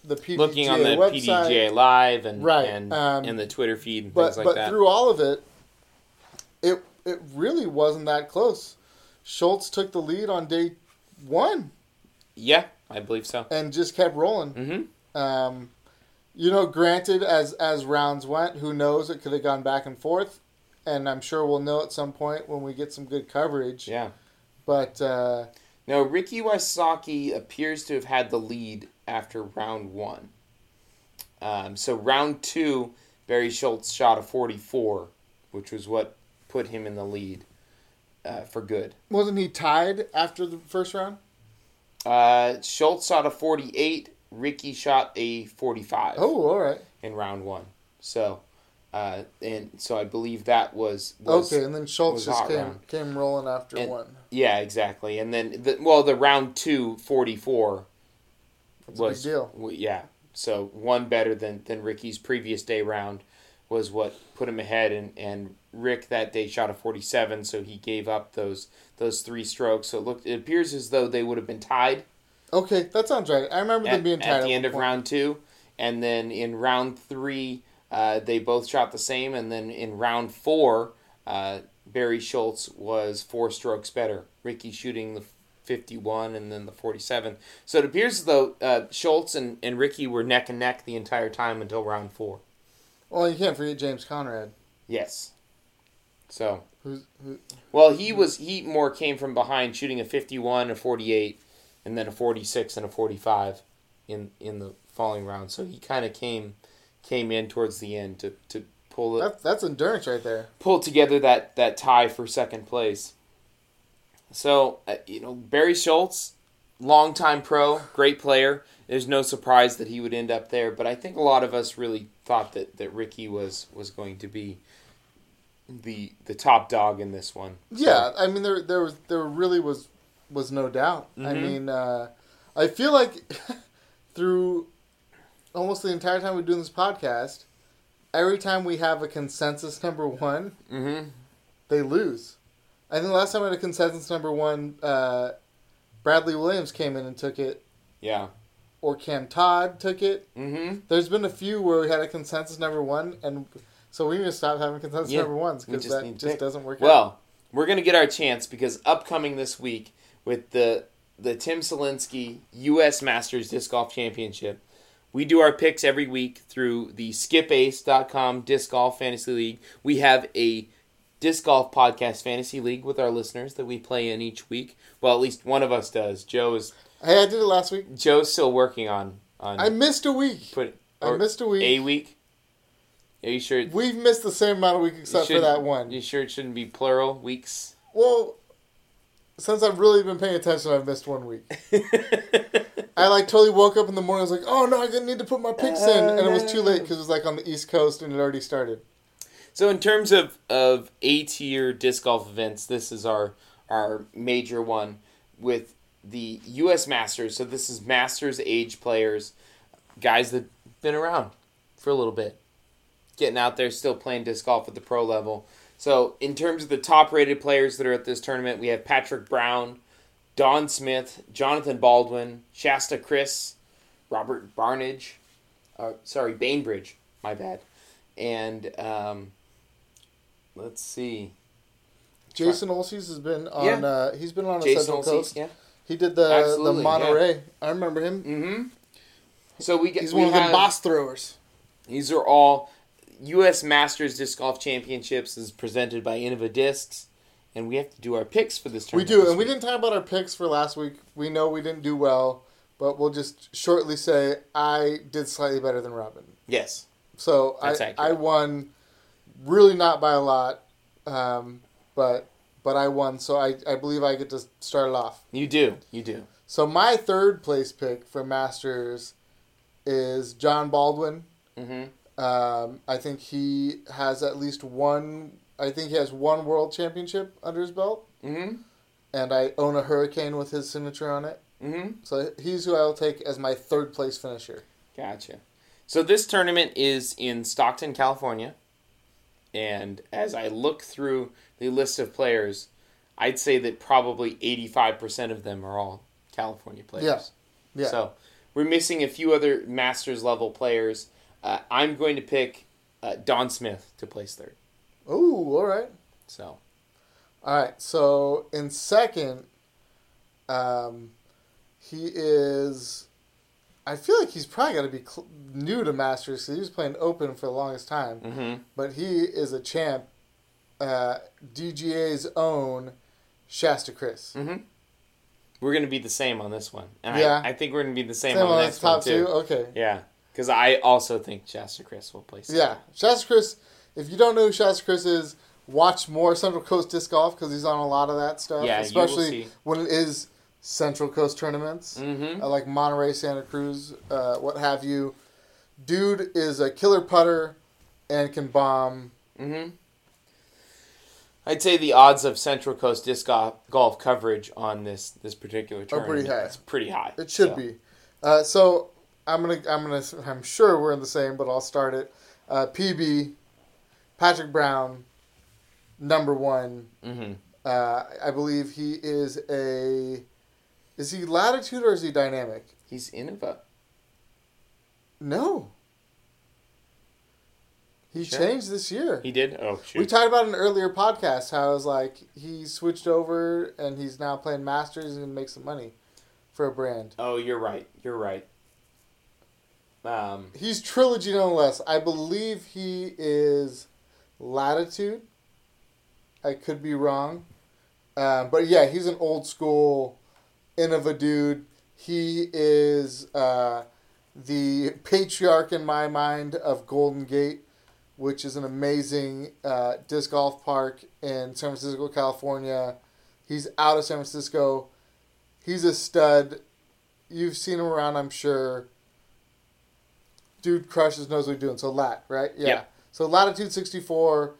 Speaker 2: the PDGA
Speaker 1: Mm-hmm. looking on the
Speaker 2: website.
Speaker 1: PDGA live and
Speaker 2: Right,
Speaker 1: and
Speaker 2: um,
Speaker 1: and the Twitter feed and
Speaker 2: but
Speaker 1: things like
Speaker 2: but
Speaker 1: that.
Speaker 2: through all of it, it it really wasn't that close. Schultz took the lead on day one
Speaker 1: yeah, I believe so.
Speaker 2: and just kept rolling.
Speaker 1: hmm
Speaker 2: Um, you know, granted, as as rounds went, who knows? It could have gone back and forth, and I'm sure we'll know at some point when we get some good coverage.
Speaker 1: Yeah.
Speaker 2: But uh,
Speaker 1: No, Ricky Wysocki appears to have had the lead after round one. Um, so round two, Barry Schultz shot a 44, which was what put him in the lead uh, for good.
Speaker 2: wasn't he tied after the first round?
Speaker 1: Uh, Schultz shot a 48. Ricky shot a 45
Speaker 2: Oh, all right.
Speaker 1: in round one. So, uh, and so I believe that was, was
Speaker 2: okay, and then Schultz just came
Speaker 1: round.
Speaker 2: came rolling after
Speaker 1: And-
Speaker 2: one.
Speaker 1: yeah, exactly. And then the well, the round two 44
Speaker 2: That's a
Speaker 1: was
Speaker 2: big deal.
Speaker 1: yeah. So one better than than Ricky's previous day round was what put him ahead, and and Rick that day shot a forty seven, so he gave up those those three strokes. So it looked it appears as though they would have been tied
Speaker 2: Okay, that sounds right. I remember them being tied
Speaker 1: at the end of
Speaker 2: point.
Speaker 1: round two, and then in round three uh, they both shot the same, and then in round four. Uh, Barry Schultz was four strokes better. Ricky shooting the 51 and then the 47. So it appears as though uh, Schultz and, and Ricky were neck and neck the entire time until round four.
Speaker 2: Well, you can't forget James Conrad,
Speaker 1: Yes. So,
Speaker 2: who's who,
Speaker 1: well, he was he more came from behind, shooting a 51, a 48, and then a 46 and a 45 in in the following round. So he kind of came came in towards the end to to pull it
Speaker 2: that's that's endurance right there.
Speaker 1: pull together that that tie for second place. So uh, you know Barry Schultz, longtime pro, great player. There's no surprise that he would end up there, but I think a lot of us really thought that, that Ricky was was going to be the the top dog in this one. So,
Speaker 2: Yeah, I mean there there was there really was was no doubt. I
Speaker 1: Mhm.
Speaker 2: mean, uh, I feel like through almost the entire time we're doing this podcast, every time we have a consensus number one,
Speaker 1: Mhm.
Speaker 2: they lose. I think the last time I had a consensus number one, uh, Bradley Williams came in and took it,
Speaker 1: Yeah.
Speaker 2: or Cam Todd took it.
Speaker 1: Mhm.
Speaker 2: There's been a few where we had a consensus number one, and so we need to stop having consensus
Speaker 1: Yeah,
Speaker 2: number ones because that just
Speaker 1: pick.
Speaker 2: doesn't work out.
Speaker 1: Well, we're gonna get our chance because upcoming this week with the the Tim Selinske U.S. Masters Disc Golf Championship, we do our picks every week through the SkipAce.com Disc Golf Fantasy League. We have a Disc Golf Podcast Fantasy League with our listeners that we play in each week. Well, at least one of us does. Joe is
Speaker 2: Hey, I did it last week.
Speaker 1: Joe's still working on on
Speaker 2: I missed a week.
Speaker 1: put
Speaker 2: I missed a week.
Speaker 1: a week. Are you sure?
Speaker 2: We've missed the same amount of weeks except for that one.
Speaker 1: You sure it shouldn't be plural weeks?
Speaker 2: Well, since I've really been paying attention, I've missed one week. I like totally woke up in the morning. I was like, "Oh no, I need to put my picks in," and it was too late because it was like on the East Coast and it already started.
Speaker 1: So in terms of, of A tier disc golf events, this is our our major one with the U.S. Masters. So this is Masters age players, guys that been around for a little bit, getting out there, still playing disc golf at the pro level. So in terms of the top rated players that are at this tournament, we have Patrick Brown, Don Smith, Jonathan Baldwin, Shasta Criss, Robert Barnage, uh, sorry Bainbridge, my bad, and um, let's see,
Speaker 2: Jason Olses has been on.
Speaker 1: Yeah.
Speaker 2: Uh, he's been on the
Speaker 1: Jason
Speaker 2: Central
Speaker 1: Olsey,
Speaker 2: Coast.
Speaker 1: yeah.
Speaker 2: He did the the
Speaker 1: Absolutely,
Speaker 2: Monterey. I remember him.
Speaker 1: Mm-hmm. So we get
Speaker 2: He's
Speaker 1: we
Speaker 2: one of the
Speaker 1: have-
Speaker 2: boss throwers.
Speaker 1: These are all U.S. Masters Disc Golf Championships is presented by Innova Discs, and we have to do our picks for this
Speaker 2: We
Speaker 1: tournament.
Speaker 2: do,
Speaker 1: this
Speaker 2: and we didn't talk about our picks for last week. We know we didn't do well, but we'll just shortly say I did slightly better than Robin.
Speaker 1: Yes.
Speaker 2: So I,
Speaker 1: accurate.
Speaker 2: I won, really not by a lot, um, but but I won. So I, I believe I get to start it off.
Speaker 1: You do. You do.
Speaker 2: So my third place pick for Masters is John Baldwin.
Speaker 1: Mm-hmm.
Speaker 2: Um, I think he has at least one. I think he has one world championship under his belt,
Speaker 1: Mm-hmm.
Speaker 2: and I own a Hurricane with his signature on it.
Speaker 1: Mm-hmm.
Speaker 2: So he's who I will take as my third place finisher.
Speaker 1: Gotcha. So this tournament is in Stockton, California. And as I look through the list of players, I'd say that probably 85% of them are all California players.
Speaker 2: Yeah. Yeah.
Speaker 1: So we're missing a few other Masters level players. Uh, I'm going to pick uh, Don Smith to place third.
Speaker 2: Ooh, all right.
Speaker 1: So
Speaker 2: All right. So in second, um, he is. I feel like he's probably got to be cl- new to Masters because he was playing Open for the longest time.
Speaker 1: mhm.
Speaker 2: But he is a champ. Uh, DGA's own Shasta Criss.
Speaker 1: Mhm. we're going to be the same on this one. And
Speaker 2: Yeah.
Speaker 1: I, I think we're going to be the same,
Speaker 2: Same
Speaker 1: on the next
Speaker 2: top
Speaker 1: one, too.
Speaker 2: two. Okay.
Speaker 1: Yeah. Because I also think Shasta Criss will play. place
Speaker 2: Yeah, Shasta Criss. If you don't know who Shasta Criss is, watch more Central Coast disc golf because he's on a lot of that stuff.
Speaker 1: Yeah,
Speaker 2: especially when it is Central Coast tournaments,
Speaker 1: Mm-hmm.
Speaker 2: uh, like Monterey, Santa Cruz, uh, what have you. Dude is a killer putter and can bomb.
Speaker 1: Mm-hmm. I'd say the odds of Central Coast disc golf, coverage on this this particular
Speaker 2: are
Speaker 1: pretty
Speaker 2: high.
Speaker 1: It's pretty high.
Speaker 2: It should
Speaker 1: So,
Speaker 2: be. Uh, so I'm gonna, I'm gonna, I'm sure we're in the same, but I'll start it. Uh, PB, Patrick Brown, number one.
Speaker 1: mhm.
Speaker 2: Uh, I believe he is a. Is he latitude or is he dynamic?
Speaker 1: He's Innova.
Speaker 2: No. He
Speaker 1: Sure.
Speaker 2: changed this year.
Speaker 1: He did. Oh shoot.
Speaker 2: We talked about an earlier podcast how it was like he switched over and he's now playing Masters and make some money for a brand.
Speaker 1: oh, you're right. You're right. Um.
Speaker 2: He's trilogy nonetheless. I believe he is latitude. I could be wrong, um, but yeah, he's an old school Innova dude. He is uh, the patriarch in my mind of Golden Gate, which is an amazing uh, disc golf park in San Francisco, California. He's out of San Francisco. He's a stud. You've seen him around, I'm sure. Dude crushes, knows what he's doing. So lat, right? Yeah.
Speaker 1: Yep.
Speaker 2: So latitude 64.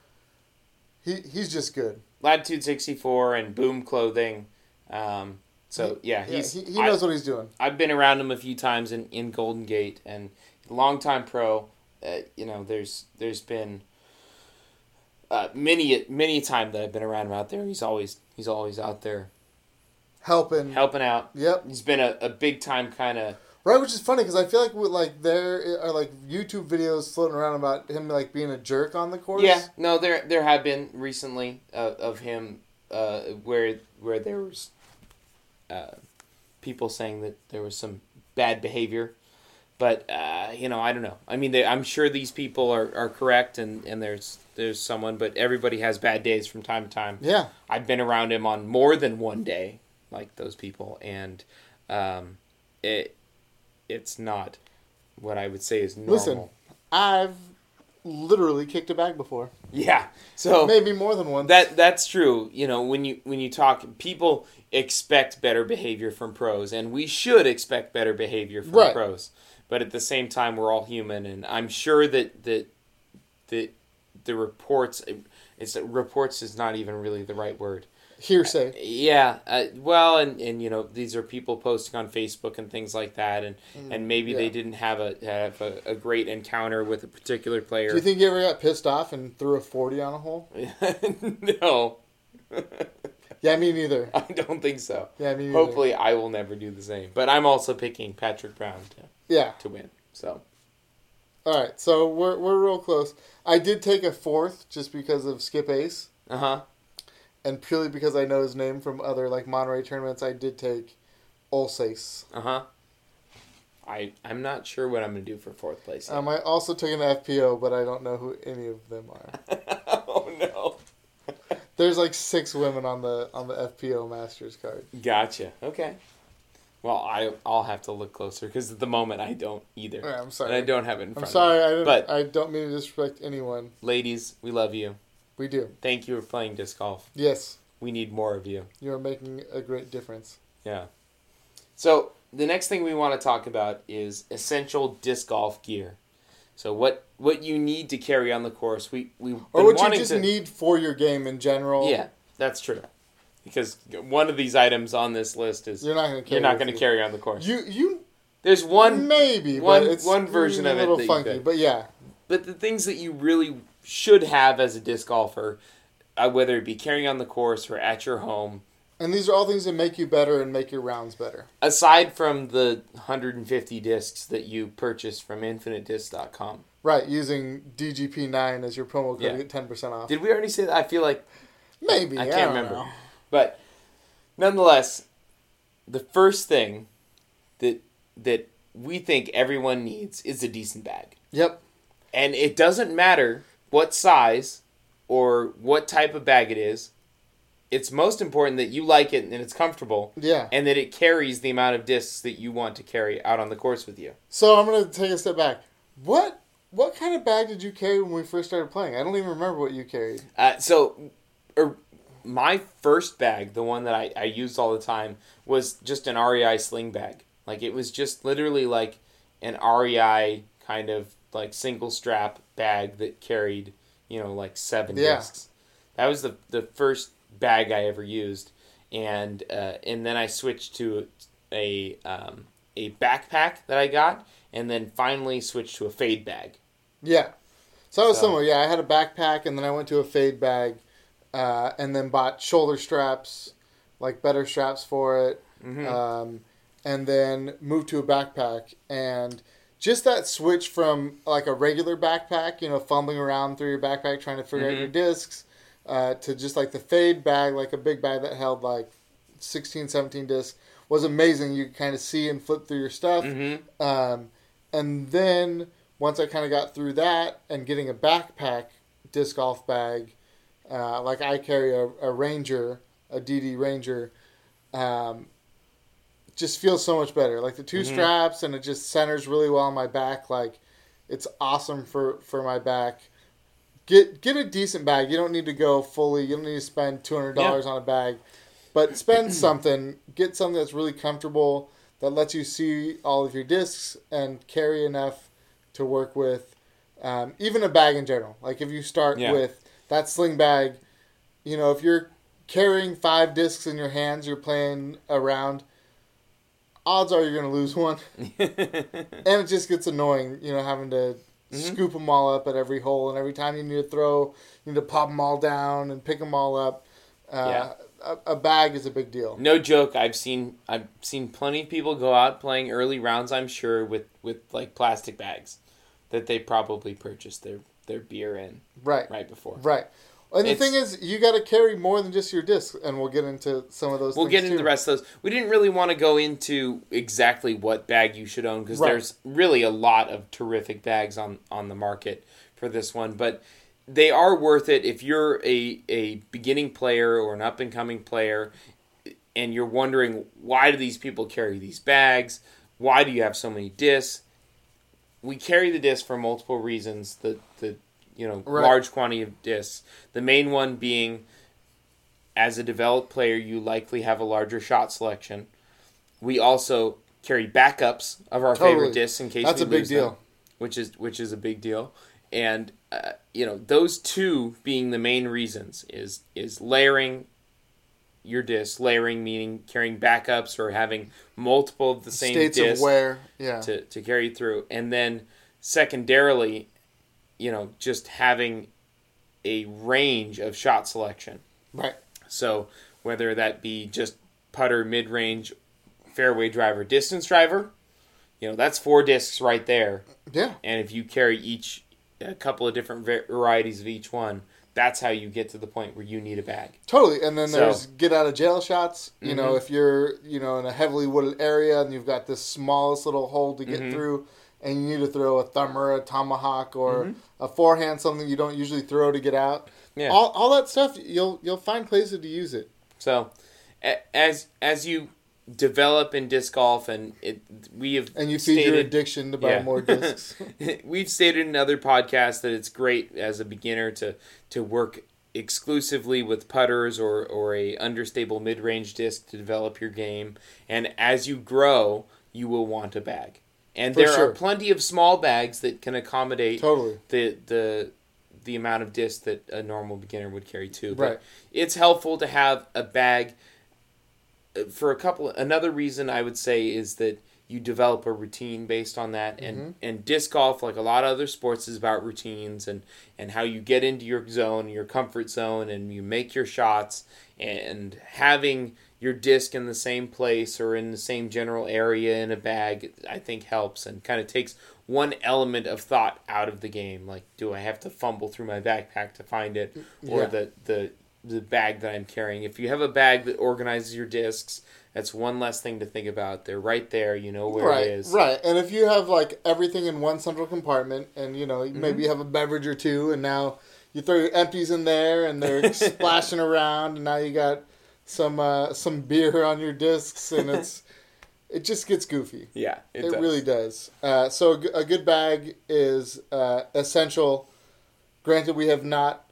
Speaker 2: He he's just good.
Speaker 1: Latitude 64 and Boom Clothing. Um. So yeah,
Speaker 2: Yeah,
Speaker 1: he's
Speaker 2: he, he
Speaker 1: I-
Speaker 2: knows what he's doing.
Speaker 1: I've been around him a few times in, in Golden Gate and longtime pro. Uh, you know, there's there's been uh, many many a time that I've been around him out there. He's always he's always out there
Speaker 2: Helping.
Speaker 1: helping out.
Speaker 2: Yep.
Speaker 1: He's been a, a big time kind of
Speaker 2: Right, which is funny because I feel like with like there are like YouTube videos floating around about him like being a jerk on the course.
Speaker 1: yeah. No, there there have been recently uh, of him uh, where where there was uh, people saying that there was some bad behavior. But uh, you know, I don't know. I mean, they, I'm sure these people are, are correct, and, and there's there's someone, but everybody has bad days from time to time.
Speaker 2: Yeah.
Speaker 1: I've been around him on more than one day, like those people, and um, it it's not what I would say is normal.
Speaker 2: Listen. I've literally kicked a bag before.
Speaker 1: Yeah. So
Speaker 2: Maybe more than once.
Speaker 1: that that's true. You know, when you when you talk, people expect better behavior from pros, and we should expect better behavior from
Speaker 2: Right.
Speaker 1: pros. But at the same time, we're all human, and I'm sure that that that the reports it's reports is not even really the right word.
Speaker 2: Hearsay.
Speaker 1: Yeah, uh, well, and, and you know these are people posting on Facebook and things like that, and, and maybe
Speaker 2: Mm, yeah.
Speaker 1: they didn't have a have a, a great encounter with a particular player.
Speaker 2: Do you think he ever got pissed off and threw a 40 on a hole?
Speaker 1: no,
Speaker 2: Yeah, me neither.
Speaker 1: I don't think so.
Speaker 2: Yeah, me neither.
Speaker 1: Hopefully, I will never do the same. But I'm also picking Patrick Brown to,
Speaker 2: Yeah.
Speaker 1: to win. So
Speaker 2: All right, so we're, we're real close. I did take a fourth just because of Skip Ace,
Speaker 1: uh huh.
Speaker 2: And purely because I know his name from other like Monterey tournaments. I did take Olsace.
Speaker 1: Uh huh. I I'm not sure what I'm gonna do for fourth place.
Speaker 2: Um, I also took an FPO, but I don't know who any of them are.
Speaker 1: oh no.
Speaker 2: There's like six women on the on the FPO Masters card.
Speaker 1: Gotcha. Okay. Well, I I'll have to look closer because at the moment I don't either.
Speaker 2: Yeah, I'm sorry.
Speaker 1: And I don't have it in
Speaker 2: I'm
Speaker 1: front.
Speaker 2: sorry.
Speaker 1: Of
Speaker 2: I
Speaker 1: me.
Speaker 2: didn't,
Speaker 1: But-
Speaker 2: I don't mean to disrespect anyone.
Speaker 1: Ladies, we love you.
Speaker 2: We do.
Speaker 1: Thank you for playing disc golf.
Speaker 2: Yes,
Speaker 1: We need more of you.
Speaker 2: you are making a great difference.
Speaker 1: Yeah. So the next thing we want to talk about is essential disc golf gear. So what what you need to carry on the course. We we
Speaker 2: or what you just to, need for your game in general.
Speaker 1: Yeah, that's true. Because one of these items on this list is
Speaker 2: you're not going to
Speaker 1: you're not going to carry on the course.
Speaker 2: You you
Speaker 1: there's one
Speaker 2: maybe
Speaker 1: one one version of it a little funky,
Speaker 2: but yeah.
Speaker 1: But the things that you really should have as a disc golfer, uh, whether it be carrying on the course or at your home,
Speaker 2: and these are all things that make you better and make your rounds better.
Speaker 1: Aside from the 150 discs that you purchase from infinitediscs.com.
Speaker 2: Right, using DGP9 as your promo code yeah. to get 10% off.
Speaker 1: Did we already say that? I feel like.
Speaker 2: Maybe. I can't I remember. Know.
Speaker 1: But nonetheless, the first thing that that we think everyone needs is a decent bag.
Speaker 2: Yep.
Speaker 1: And it doesn't matter what size or what type of bag it is it's most important that you like it and it's comfortable.
Speaker 2: Yeah.
Speaker 1: And that it carries the amount of discs that you want to carry out on the course with you.
Speaker 2: So I'm gonna take a step back. What what kind of bag did you carry when we first started playing? I don't even remember what you carried.
Speaker 1: Uh, so, er, my first bag, the one that I, I used all the time, was just an REI sling bag. Like it was just literally like an REI kind of like single strap bag that carried, you know, like seven yeah. discs. That was the the first bag I ever used, and uh, and then I switched to a um, a backpack that I got, and then finally switched to a fade bag.
Speaker 2: Yeah, so I was so. similar. Yeah, I had a backpack, and then I went to a fade bag, uh, and then bought shoulder straps, like better straps for it, mm-hmm. um, and then moved to a backpack and just that switch from like a regular backpack, you know, fumbling around through your backpack trying to figure mm-hmm. out your discs, uh, to just like the fade bag, like a big bag that held like 16, 17 discs, was amazing. You could kind of see and flip through your stuff.
Speaker 1: Mm-hmm.
Speaker 2: Um, and then once I kind of got through that and getting a backpack disc golf bag, uh, like I carry a, a Ranger, a DD Ranger, um, just feels so much better. Like the 2 mm-hmm. straps and it just centers really well on my back. Like it's awesome for, for my back get get a decent bag. You don't need to go fully. You don't need to spend two hundred dollars yeah. on a bag, but spend something. Get something that's really comfortable that lets you see all of your discs and carry enough to work with. Um, even a bag in general. Like if you start yeah. with that sling bag, you know if you're carrying five discs in your hands, you're playing around. Odds are you're going to lose one, and it just gets annoying. You know having to mm-hmm. scoop them all up at every hole, and every time you need to throw, you need to pop them all down and pick them all up. Uh, yeah. A, a, bag is a big deal.
Speaker 1: No joke. I've seen I've seen plenty of people go out playing early rounds. I'm sure with with like plastic bags that they probably purchased their their beer in
Speaker 2: right
Speaker 1: right before
Speaker 2: right. And the thing is, you got to carry more than just your disc, and we'll get into some of those.
Speaker 1: We'll get into too. the rest of those. We didn't really want to go into exactly what bag you should own because right. there's really a lot of terrific bags on on the market for this one, but they are worth it if you're a a beginning player or an up and coming player, and you're wondering why do these people carry these bags? Why do you have so many discs? We carry the disc for multiple reasons. The the you know right. large quantity of discs. The main one being, as a developed player, you likely have a larger shot selection. We also carry backups of our totally. favorite discs in case that's a big deal, them, which is which is a big deal. And uh, you know those two being the main reasons is is layering your disc layering meaning carrying backups or having multiple of the same
Speaker 2: states
Speaker 1: discs
Speaker 2: of wear yeah
Speaker 1: to, to carry through and then secondarily you know, just having a range of shot selection.
Speaker 2: Right.
Speaker 1: So whether that be just putter, mid range, fairway driver, distance driver, you know, that's four discs right there.
Speaker 2: Yeah.
Speaker 1: And if you carry each, a couple of different varieties of each one, that's how you get to the point where you need a bag.
Speaker 2: Totally. And then so, there's get out of jail shots. You mm-hmm. know, if you're, you know, in a heavily wooded area and you've got this smallest little hole to get mm-hmm. through and you need to throw a thumb or a tomahawk or mm-hmm. a forehand, something you don't usually throw to get out. Yeah. All, all that stuff, you'll you'll find places to use it.
Speaker 1: So, as as you develop in disc golf, and it, we have
Speaker 2: and you feed stated, your addiction to buy yeah. more discs.
Speaker 1: We've stated in other podcasts that it's great as a beginner to to work exclusively with putters or, or a understable mid-range disc to develop your game and as you grow you will want a bag and
Speaker 2: For
Speaker 1: there
Speaker 2: sure.
Speaker 1: are plenty of small bags that can accommodate
Speaker 2: Totally.
Speaker 1: the the the amount of disc that a normal beginner would carry too but
Speaker 2: Right.
Speaker 1: it's helpful to have a bag uh, for a couple another reason i would say is that you develop a routine based on that and
Speaker 2: Mm-hmm.
Speaker 1: and disc golf like a lot of other sports is about routines and and how you get into your zone your comfort zone and you make your shots and having your disc in the same place or in the same general area in a bag i think helps and kind of takes one element of thought out of the game like do i have to fumble through my backpack to find it or
Speaker 2: Yeah.
Speaker 1: the the the bag that i'm carrying if you have a bag that organizes your discs that's one less thing to think about they're right there you know where
Speaker 2: right,
Speaker 1: it is
Speaker 2: Right. And if you have like everything in one central compartment and you know,
Speaker 1: Mm-hmm.
Speaker 2: maybe you have a beverage or two and now you throw your empties in there and they're splashing around and now you got some uh, some beer on your discs and it's it just gets goofy.
Speaker 1: yeah
Speaker 2: It,
Speaker 1: does.
Speaker 2: really does. Uh, so a, g- a good bag is uh, essential. Granted, we have not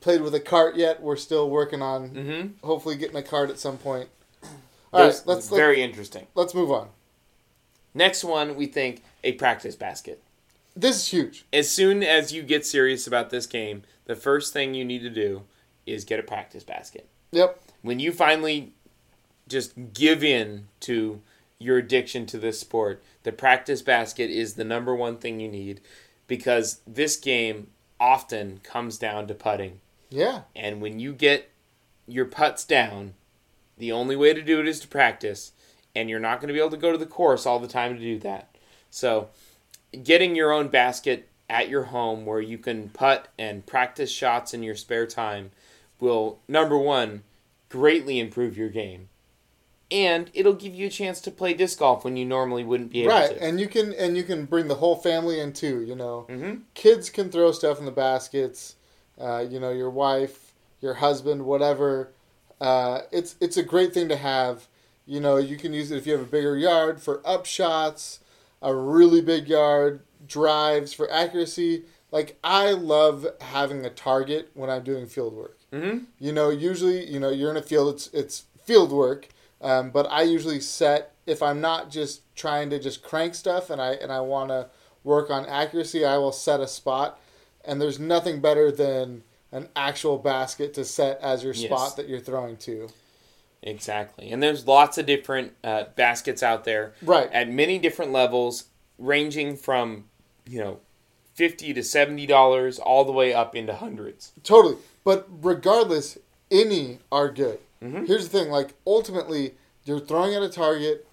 Speaker 2: played with a cart yet. We're still working on
Speaker 1: Mhm.
Speaker 2: hopefully getting a cart at some point. All right, let's let's,
Speaker 1: very interesting
Speaker 2: let's move on.
Speaker 1: next one we think a practice basket
Speaker 2: This is huge.
Speaker 1: as soon as you get serious about this game the first thing you need to do is get a practice basket
Speaker 2: Yep.
Speaker 1: When you finally just give in to your addiction to this sport, the practice basket is the number one thing you need because this game often comes down to putting.
Speaker 2: Yeah.
Speaker 1: And when you get your putts down, the only way to do it is to practice, and you're not going to be able to go to the course all the time to do that. So, getting your own basket at your home where you can putt and practice shots in your spare time will, number one, greatly improve your game. And it'll give you a chance to play disc golf when you normally wouldn't be able
Speaker 2: Right,
Speaker 1: to.
Speaker 2: Right, and you can and you can bring the whole family in too. You know,
Speaker 1: Mhm.
Speaker 2: kids can throw stuff in the baskets. Uh, you know, your wife, your husband, whatever. Uh, it's it's a great thing to have. You know, you can use it if you have a bigger yard for upshots, a really big yard, drives for accuracy. Like I love having a target when I'm doing field work.
Speaker 1: Mhm.
Speaker 2: You know, usually, you know, you're in a field. It's it's field work, um, but I usually set if I'm not just trying to just crank stuff and I and I want to work on accuracy. I will set a spot, and there's nothing better than an actual basket to set as your
Speaker 1: Yes.
Speaker 2: spot that you're throwing to.
Speaker 1: Exactly. And there's lots of different uh, baskets out there.
Speaker 2: Right.
Speaker 1: at many different levels, ranging from you know fifty to seventy dollars, all the way up into hundreds.
Speaker 2: Totally. But regardless, any are good.
Speaker 1: Mhm.
Speaker 2: Here's the thing: like ultimately, you're throwing at a target,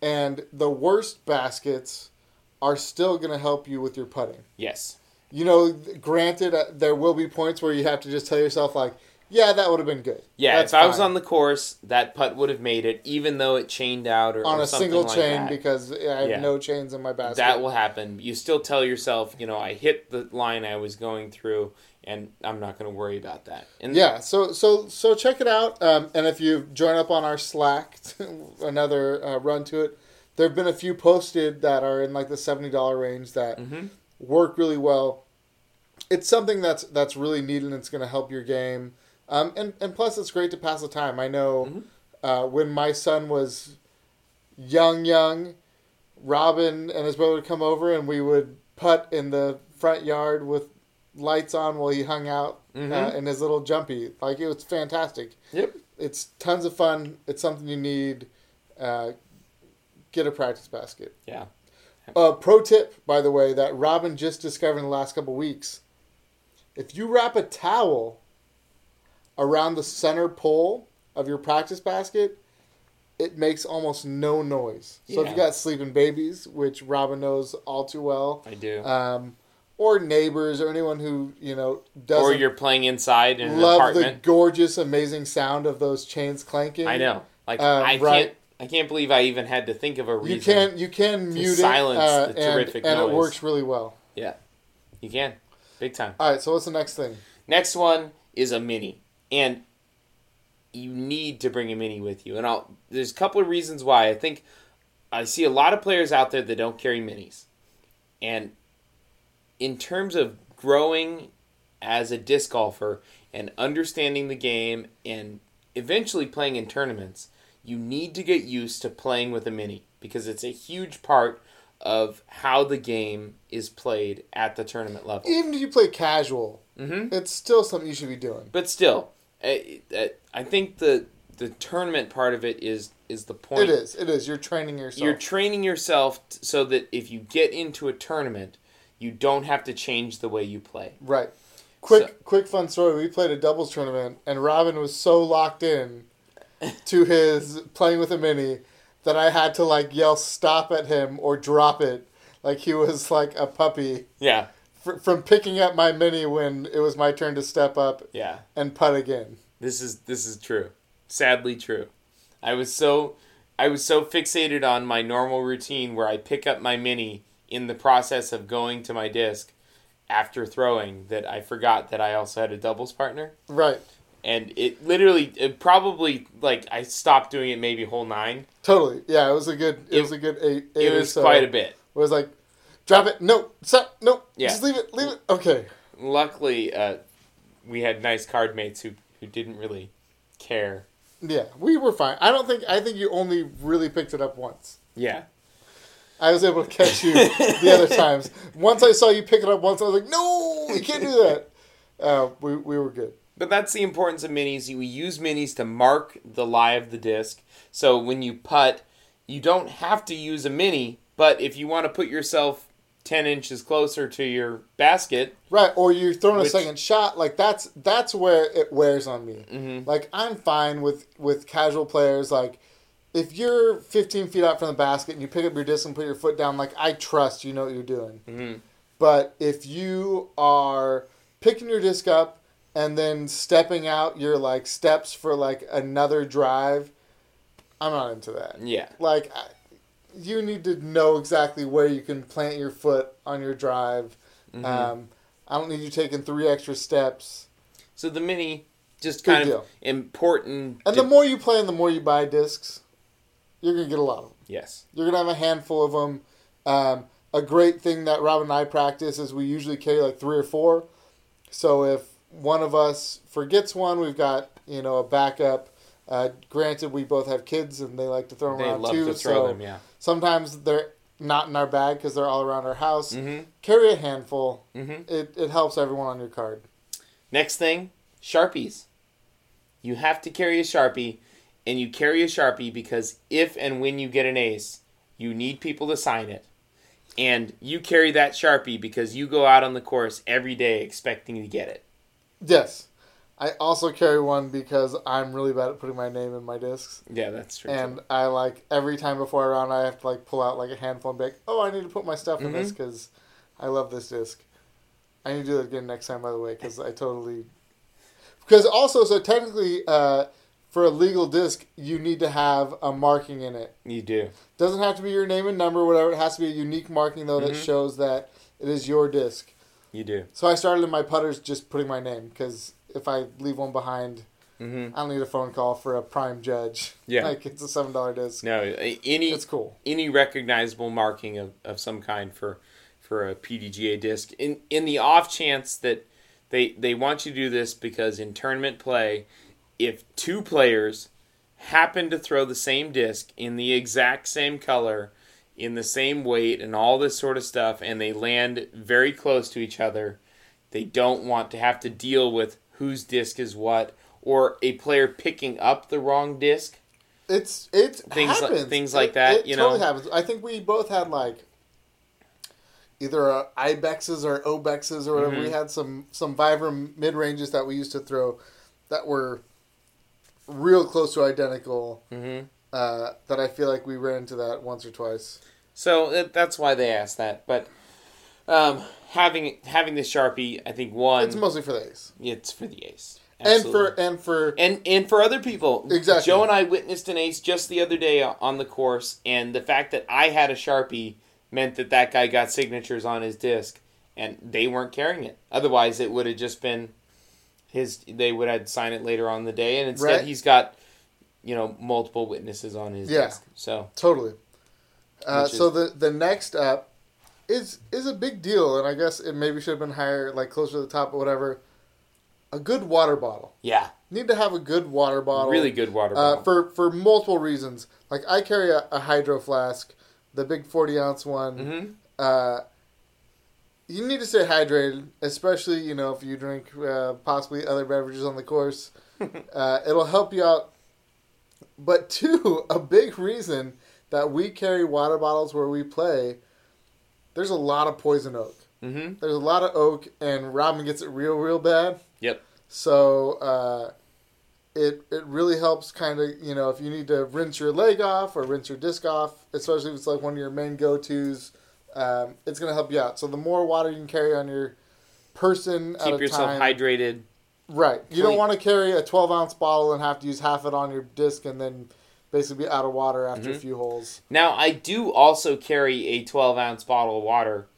Speaker 2: and the worst baskets are still going to help you with your putting.
Speaker 1: Yes,
Speaker 2: You know, granted, uh, there will be points where you have to just tell yourself, like, "Yeah, that would have been good."
Speaker 1: yeah.
Speaker 2: That's
Speaker 1: if I was
Speaker 2: fine."
Speaker 1: on the course, that putt would have made it, even though it chained out or
Speaker 2: on
Speaker 1: or
Speaker 2: a
Speaker 1: something
Speaker 2: single
Speaker 1: like
Speaker 2: chain
Speaker 1: that.
Speaker 2: because I have
Speaker 1: Yeah.
Speaker 2: no chains in my basket.
Speaker 1: That will happen. You still tell yourself, you know, I hit the line I was going through, and I'm not going to worry about that. And
Speaker 2: Yeah, so so so check it out, um, and if you join up on our Slack, another uh, run to it. There have been a few posted that are in like the seventy dollar range that
Speaker 1: Mhm.
Speaker 2: work really well. It's something that's that's really neat and it's going to help your game, um, and and plus it's great to pass the time. I know
Speaker 1: Mhm.
Speaker 2: uh, when my son was young, young, Robin and his brother would come over and we would putt in the front yard with lights on while he hung out uh,
Speaker 1: Mhm.
Speaker 2: in his little jumpy. Like it was fantastic.
Speaker 1: Yep.
Speaker 2: It's tons of fun. It's something you need. Uh, get a practice basket.
Speaker 1: Yeah.
Speaker 2: Uh, pro tip, by the way, that Robin just discovered in the last couple weeks. If you wrap a towel around the center pole of your practice basket, it makes almost no noise. So if you got sleeping babies, which Robin knows all too well,
Speaker 1: I do.
Speaker 2: um, or neighbors or anyone who you know doesn't
Speaker 1: or you're playing inside in an
Speaker 2: love
Speaker 1: apartment.
Speaker 2: the gorgeous, amazing sound of those chains clanking.
Speaker 1: I know. Like
Speaker 2: Um,
Speaker 1: I
Speaker 2: right.
Speaker 1: can't. I can't believe I even had to think of a reason.
Speaker 2: You can you can mute
Speaker 1: silence
Speaker 2: it, uh,
Speaker 1: the
Speaker 2: and,
Speaker 1: terrific
Speaker 2: and it works really well.
Speaker 1: Yeah, you can. Big time.
Speaker 2: All right, so what's the next thing?
Speaker 1: Next one is a mini, and you need to bring a mini with you. And I'll there's a couple of reasons why. I think I see a lot of players out there that don't carry minis, and in terms of growing as a disc golfer, and understanding the game and eventually playing in tournaments, you need to get used to playing with a mini because it's a huge part of how the game is played at the tournament level.
Speaker 2: Even if you play casual,
Speaker 1: hmm
Speaker 2: it's still something you should be doing.
Speaker 1: But still, I, I- think the the tournament part of it is is the point.
Speaker 2: It is. It is. You're training yourself.
Speaker 1: You're training yourself t- so that if you get into a tournament, you don't have to change the way you play.
Speaker 2: right. Quick,
Speaker 1: So-
Speaker 2: quick, fun story. We played a doubles tournament, and Robin was so locked in to his playing with a mini that I had to like yell "stop" at him or drop it, like he was like a puppy
Speaker 1: Yeah,
Speaker 2: fr- from picking up my mini when it was my turn to step up
Speaker 1: yeah.
Speaker 2: and putt again.
Speaker 1: This is this is true. Sadly true. I was so I was so fixated on my normal routine where I pick up my mini in the process of going to my disc after throwing that I forgot that I also had a doubles partner.
Speaker 2: Right.
Speaker 1: And it literally it probably like I stopped doing it maybe hole 9.
Speaker 2: Totally. Yeah, it was a good. It,
Speaker 1: It-
Speaker 2: was a good eight. eight
Speaker 1: It was
Speaker 2: so.
Speaker 1: quite a bit.
Speaker 2: It was like, drop it. No, stop. No.
Speaker 1: Yeah.
Speaker 2: Just leave it. Leave it. Okay.
Speaker 1: Luckily uh, we had nice card mates who who didn't really care.
Speaker 2: Yeah, we were fine. I don't think. I think you only really picked it up once.
Speaker 1: Yeah.
Speaker 2: I was able to catch you the other times. Once I saw you pick it up once, I was like, no, you can't do that. Uh, we, we were good.
Speaker 1: But that's the importance of minis. We use minis to mark the lie of the disc. So when you putt, you don't have to use a mini, but if you want to put yourself 10 inches closer to your basket,
Speaker 2: Right, or you're throwing a second shot. Like that's that's where it wears on me.
Speaker 1: Mhm.
Speaker 2: Like I'm fine with with casual players. Like if you're 15 feet out from the basket and you pick up your disc and put your foot down, like I trust you know what you're doing.
Speaker 1: Mhm.
Speaker 2: But if you are picking your disc up and then stepping out your like steps for like another drive, I'm not into that.
Speaker 1: yeah.
Speaker 2: Like I, you need to know exactly where you can plant your foot on your drive.
Speaker 1: Mhm.
Speaker 2: Um, I don't need you taking three extra steps.
Speaker 1: So the mini, just kind of
Speaker 2: deal.
Speaker 1: important.
Speaker 2: And
Speaker 1: to-
Speaker 2: the more you play and the more you buy discs, you're gonna get a lot of them.
Speaker 1: yes.
Speaker 2: You're gonna have a handful of them. Um, a great thing that Rob and I practice is we usually carry like three or four. So if one of us forgets one, we've got you know a backup. Uh, granted, we both have kids and they like to throw them
Speaker 1: They
Speaker 2: around
Speaker 1: love
Speaker 2: too.
Speaker 1: to throw
Speaker 2: so
Speaker 1: them, yeah.
Speaker 2: sometimes they're not in our bag because they're all around our house.
Speaker 1: hmm
Speaker 2: Carry a handful.
Speaker 1: hmm
Speaker 2: It it helps everyone on your card.
Speaker 1: Next thing, Sharpies. You have to carry a Sharpie, and you carry a Sharpie because if and when you get an ace, you need people to sign it. And you carry that Sharpie because you go out on the course every day expecting to get it.
Speaker 2: Yes. I also carry one because I'm really bad at putting my name in my discs.
Speaker 1: Yeah, that's true.
Speaker 2: And I like every time before I run, I have to like pull out like a handful and be like, oh, I need to put my stuff in
Speaker 1: Mm-hmm.
Speaker 2: this because I love this disc. I need to do that again next time, by the way, because I totally. Because also, so technically, uh, for a legal disc, you need to have a marking in it.
Speaker 1: you do.
Speaker 2: Doesn't have to be your name and number, whatever. It has to be a unique marking though that
Speaker 1: Mhm.
Speaker 2: shows that it is your disc.
Speaker 1: You do.
Speaker 2: So I started in my putters just putting my name because if I leave one behind,
Speaker 1: hmm
Speaker 2: I don't need a phone call for a prime judge.
Speaker 1: Yeah.
Speaker 2: like it's a seven dollar disc.
Speaker 1: No, any
Speaker 2: It's cool.
Speaker 1: any recognizable marking of, of some kind for for a PDGA disc. In in the off chance that they they want you to do this because in tournament play, if two players happen to throw the same disc in the exact same color, in the same weight, and all this sort of stuff, and they land very close to each other, they don't want to have to deal with whose disc is what, or a player picking up the wrong disc.
Speaker 2: It's it
Speaker 1: Things like- things like
Speaker 2: It-
Speaker 1: that,
Speaker 2: It
Speaker 1: you
Speaker 2: totally
Speaker 1: know?
Speaker 2: happens. I think we both had like either uh, ibexes or obexes or whatever.
Speaker 1: Mhm.
Speaker 2: We had some some Vibram mid ranges that we used to throw that were real close to identical.
Speaker 1: Mm-hmm.
Speaker 2: Uh, that I feel like we ran into that once or twice.
Speaker 1: So it, that's why they asked that. But um, having having the sharpie, I think one,
Speaker 2: It's mostly for the ace
Speaker 1: it's for the ace,
Speaker 2: and for and for
Speaker 1: and and for other people.
Speaker 2: Exactly.
Speaker 1: Joe and I witnessed an ace just the other day on the course, and the fact that I had a sharpie meant that that guy got signatures on his disc, and they weren't carrying it. Otherwise, it would have just been his. They would have signed it later on the day, and instead
Speaker 2: Right.
Speaker 1: he's got you know multiple witnesses on his
Speaker 2: Yeah.
Speaker 1: disc. So
Speaker 2: Totally. Uh,
Speaker 1: is-
Speaker 2: so the the next up is is a big deal, and I guess it maybe should have been higher, like closer to the top or whatever. a good water bottle.
Speaker 1: Yeah,
Speaker 2: Need to have a good water bottle.
Speaker 1: really good water
Speaker 2: Uh,
Speaker 1: bottle.
Speaker 2: for for multiple reasons. Like I carry a, a hydro flask, the big forty ounce one.
Speaker 1: hmm
Speaker 2: Uh, you need to stay hydrated, especially you know if you drink uh, possibly other beverages on the course. uh, it'll help you out. But two, a big reason that we carry water bottles where we play. There's a lot of poison oak.
Speaker 1: hmm
Speaker 2: There's a lot of oak, and Robin gets it real, real bad.
Speaker 1: Yep.
Speaker 2: So uh, it it really helps kind of you know if you need to rinse your leg off or rinse your disc off, especially if it's like one of your main go tos, um, it's gonna help you out. So the more water you can carry on your person at
Speaker 1: Keep yourself
Speaker 2: time,
Speaker 1: hydrated.
Speaker 2: right? You don't want to carry a 12 ounce bottle and have to use half it on your disc and then basically be out of water after a
Speaker 1: Mhm.
Speaker 2: few holes.
Speaker 1: Now, I do also carry a 12 ounce bottle of water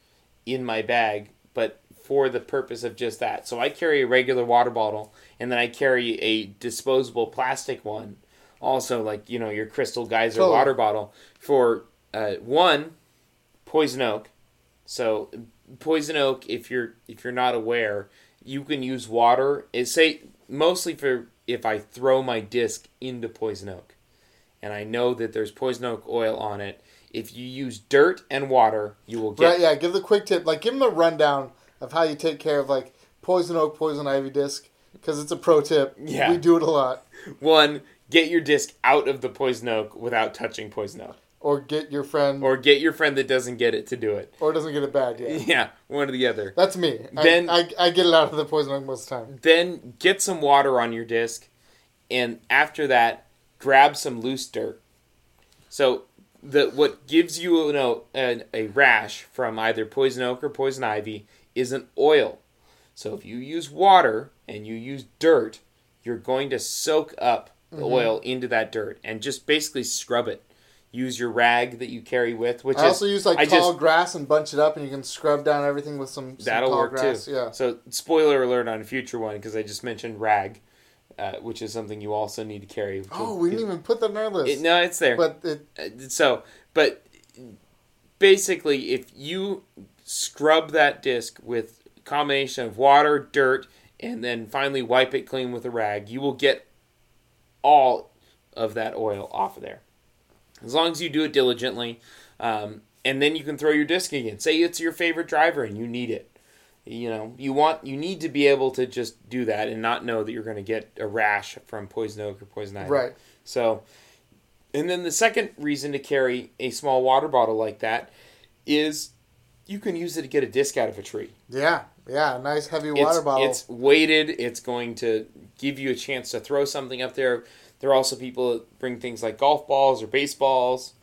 Speaker 1: in my bag, but for the purpose of just that. So I carry a regular water bottle, and then I carry a disposable plastic one, also like you know your Crystal Geyser
Speaker 2: Totally.
Speaker 1: water bottle for uh, one poison oak. So poison oak, if you're if you're not aware, you can use water. It say mostly for if I throw my disc into poison oak, and I know that there's poison oak oil on it. If you use dirt and water, you will get
Speaker 2: Right? Yeah. Give the quick tip. Like give them a rundown of how you take care of like poison oak, poison ivy disc because it's a pro tip.
Speaker 1: Yeah.
Speaker 2: We do it a lot.
Speaker 1: one. Get your disc out of the poison oak without touching poison oak,
Speaker 2: Or get your friend, or,
Speaker 1: get your friend that doesn't get it to do it.
Speaker 2: Or doesn't get it bad. Yeah.
Speaker 1: Yeah, one or the other.
Speaker 2: That's me.
Speaker 1: Then-
Speaker 2: I, I, I get it out of the poison oak most of the time.
Speaker 1: Then get some water on your disc, and after that, grab some loose dirt. So the what gives you, you know, a, a rash from either poison oak or poison ivy is an oil. So if you use water and you use dirt, you're going to soak up the
Speaker 2: Mm-hmm.
Speaker 1: oil into that dirt and just basically scrub it. Use your rag that you carry with, which
Speaker 2: I
Speaker 1: is
Speaker 2: also use like
Speaker 1: I
Speaker 2: tall
Speaker 1: just-
Speaker 2: grass and bunch it up, and you can scrub down everything with some, some
Speaker 1: That'll
Speaker 2: tall
Speaker 1: work
Speaker 2: grass.
Speaker 1: too.
Speaker 2: Yeah.
Speaker 1: So, spoiler alert on a future one because I just mentioned rag, uh, which is something you also need to carry.
Speaker 2: Oh, we didn't even put that on our list.
Speaker 1: It, no, it's there.
Speaker 2: But it,
Speaker 1: Uh, so, but basically, if you scrub that disc with a combination of water, dirt, and then finally wipe it clean with a rag, you will get all of that oil off of there. As long as you do it diligently, um, and then you can throw your disc again. Say it's your favorite driver and you need it. You know, you want you need to be able to just do that and not know that you're going to get a rash from poison oak or poison ivy.
Speaker 2: right.
Speaker 1: So, and then the second reason to carry a small water bottle like that is you can use it to get a disc out of a tree.
Speaker 2: Yeah. Yeah. A nice heavy water
Speaker 1: it's,
Speaker 2: bottle.
Speaker 1: It's weighted. It's going to give you a chance to throw something up there. There are also people that bring things like golf balls or baseballs.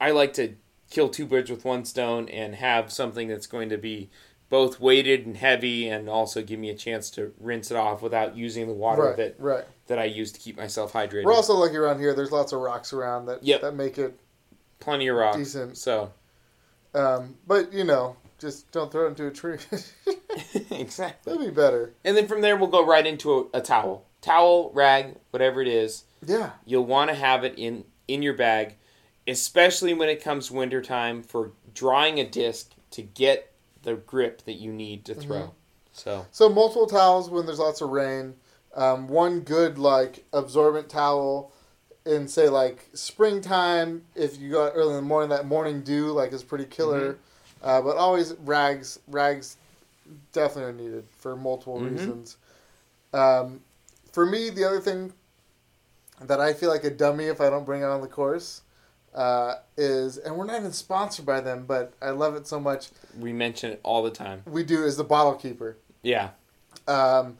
Speaker 1: I like to kill two birds with one stone and have something that's going to be both weighted and heavy and also give me a chance to rinse it off without using the water
Speaker 2: right.
Speaker 1: it
Speaker 2: Right.
Speaker 1: that I use to keep myself hydrated.
Speaker 2: We're also lucky around here. There's lots of rocks around that
Speaker 1: Yep.
Speaker 2: that make it
Speaker 1: Plenty of rocks.
Speaker 2: decent.
Speaker 1: So
Speaker 2: Um, but you know, just don't throw it into a tree.
Speaker 1: exactly.
Speaker 2: That'd be better.
Speaker 1: And then from there, we'll go right into a, a towel, towel, rag, whatever it is.
Speaker 2: Yeah.
Speaker 1: You'll want to have it in in your bag, especially when it comes wintertime for drying a disc to get the grip that you need to throw.
Speaker 2: Mhm.
Speaker 1: So
Speaker 2: So multiple towels when there's lots of rain. Um, one good like absorbent towel in say like springtime if you go out early in the morning that morning dew like is pretty killer.
Speaker 1: Mm-hmm.
Speaker 2: Uh, but always rags rags definitely are needed for multiple
Speaker 1: Mhm.
Speaker 2: reasons. Um, for me, the other thing that I feel like a dummy if I don't bring it on the course uh, is, and we're not even sponsored by them, but I love it so much.
Speaker 1: we mention it all the time.
Speaker 2: We do is the bottle keeper.
Speaker 1: Yeah.
Speaker 2: Um,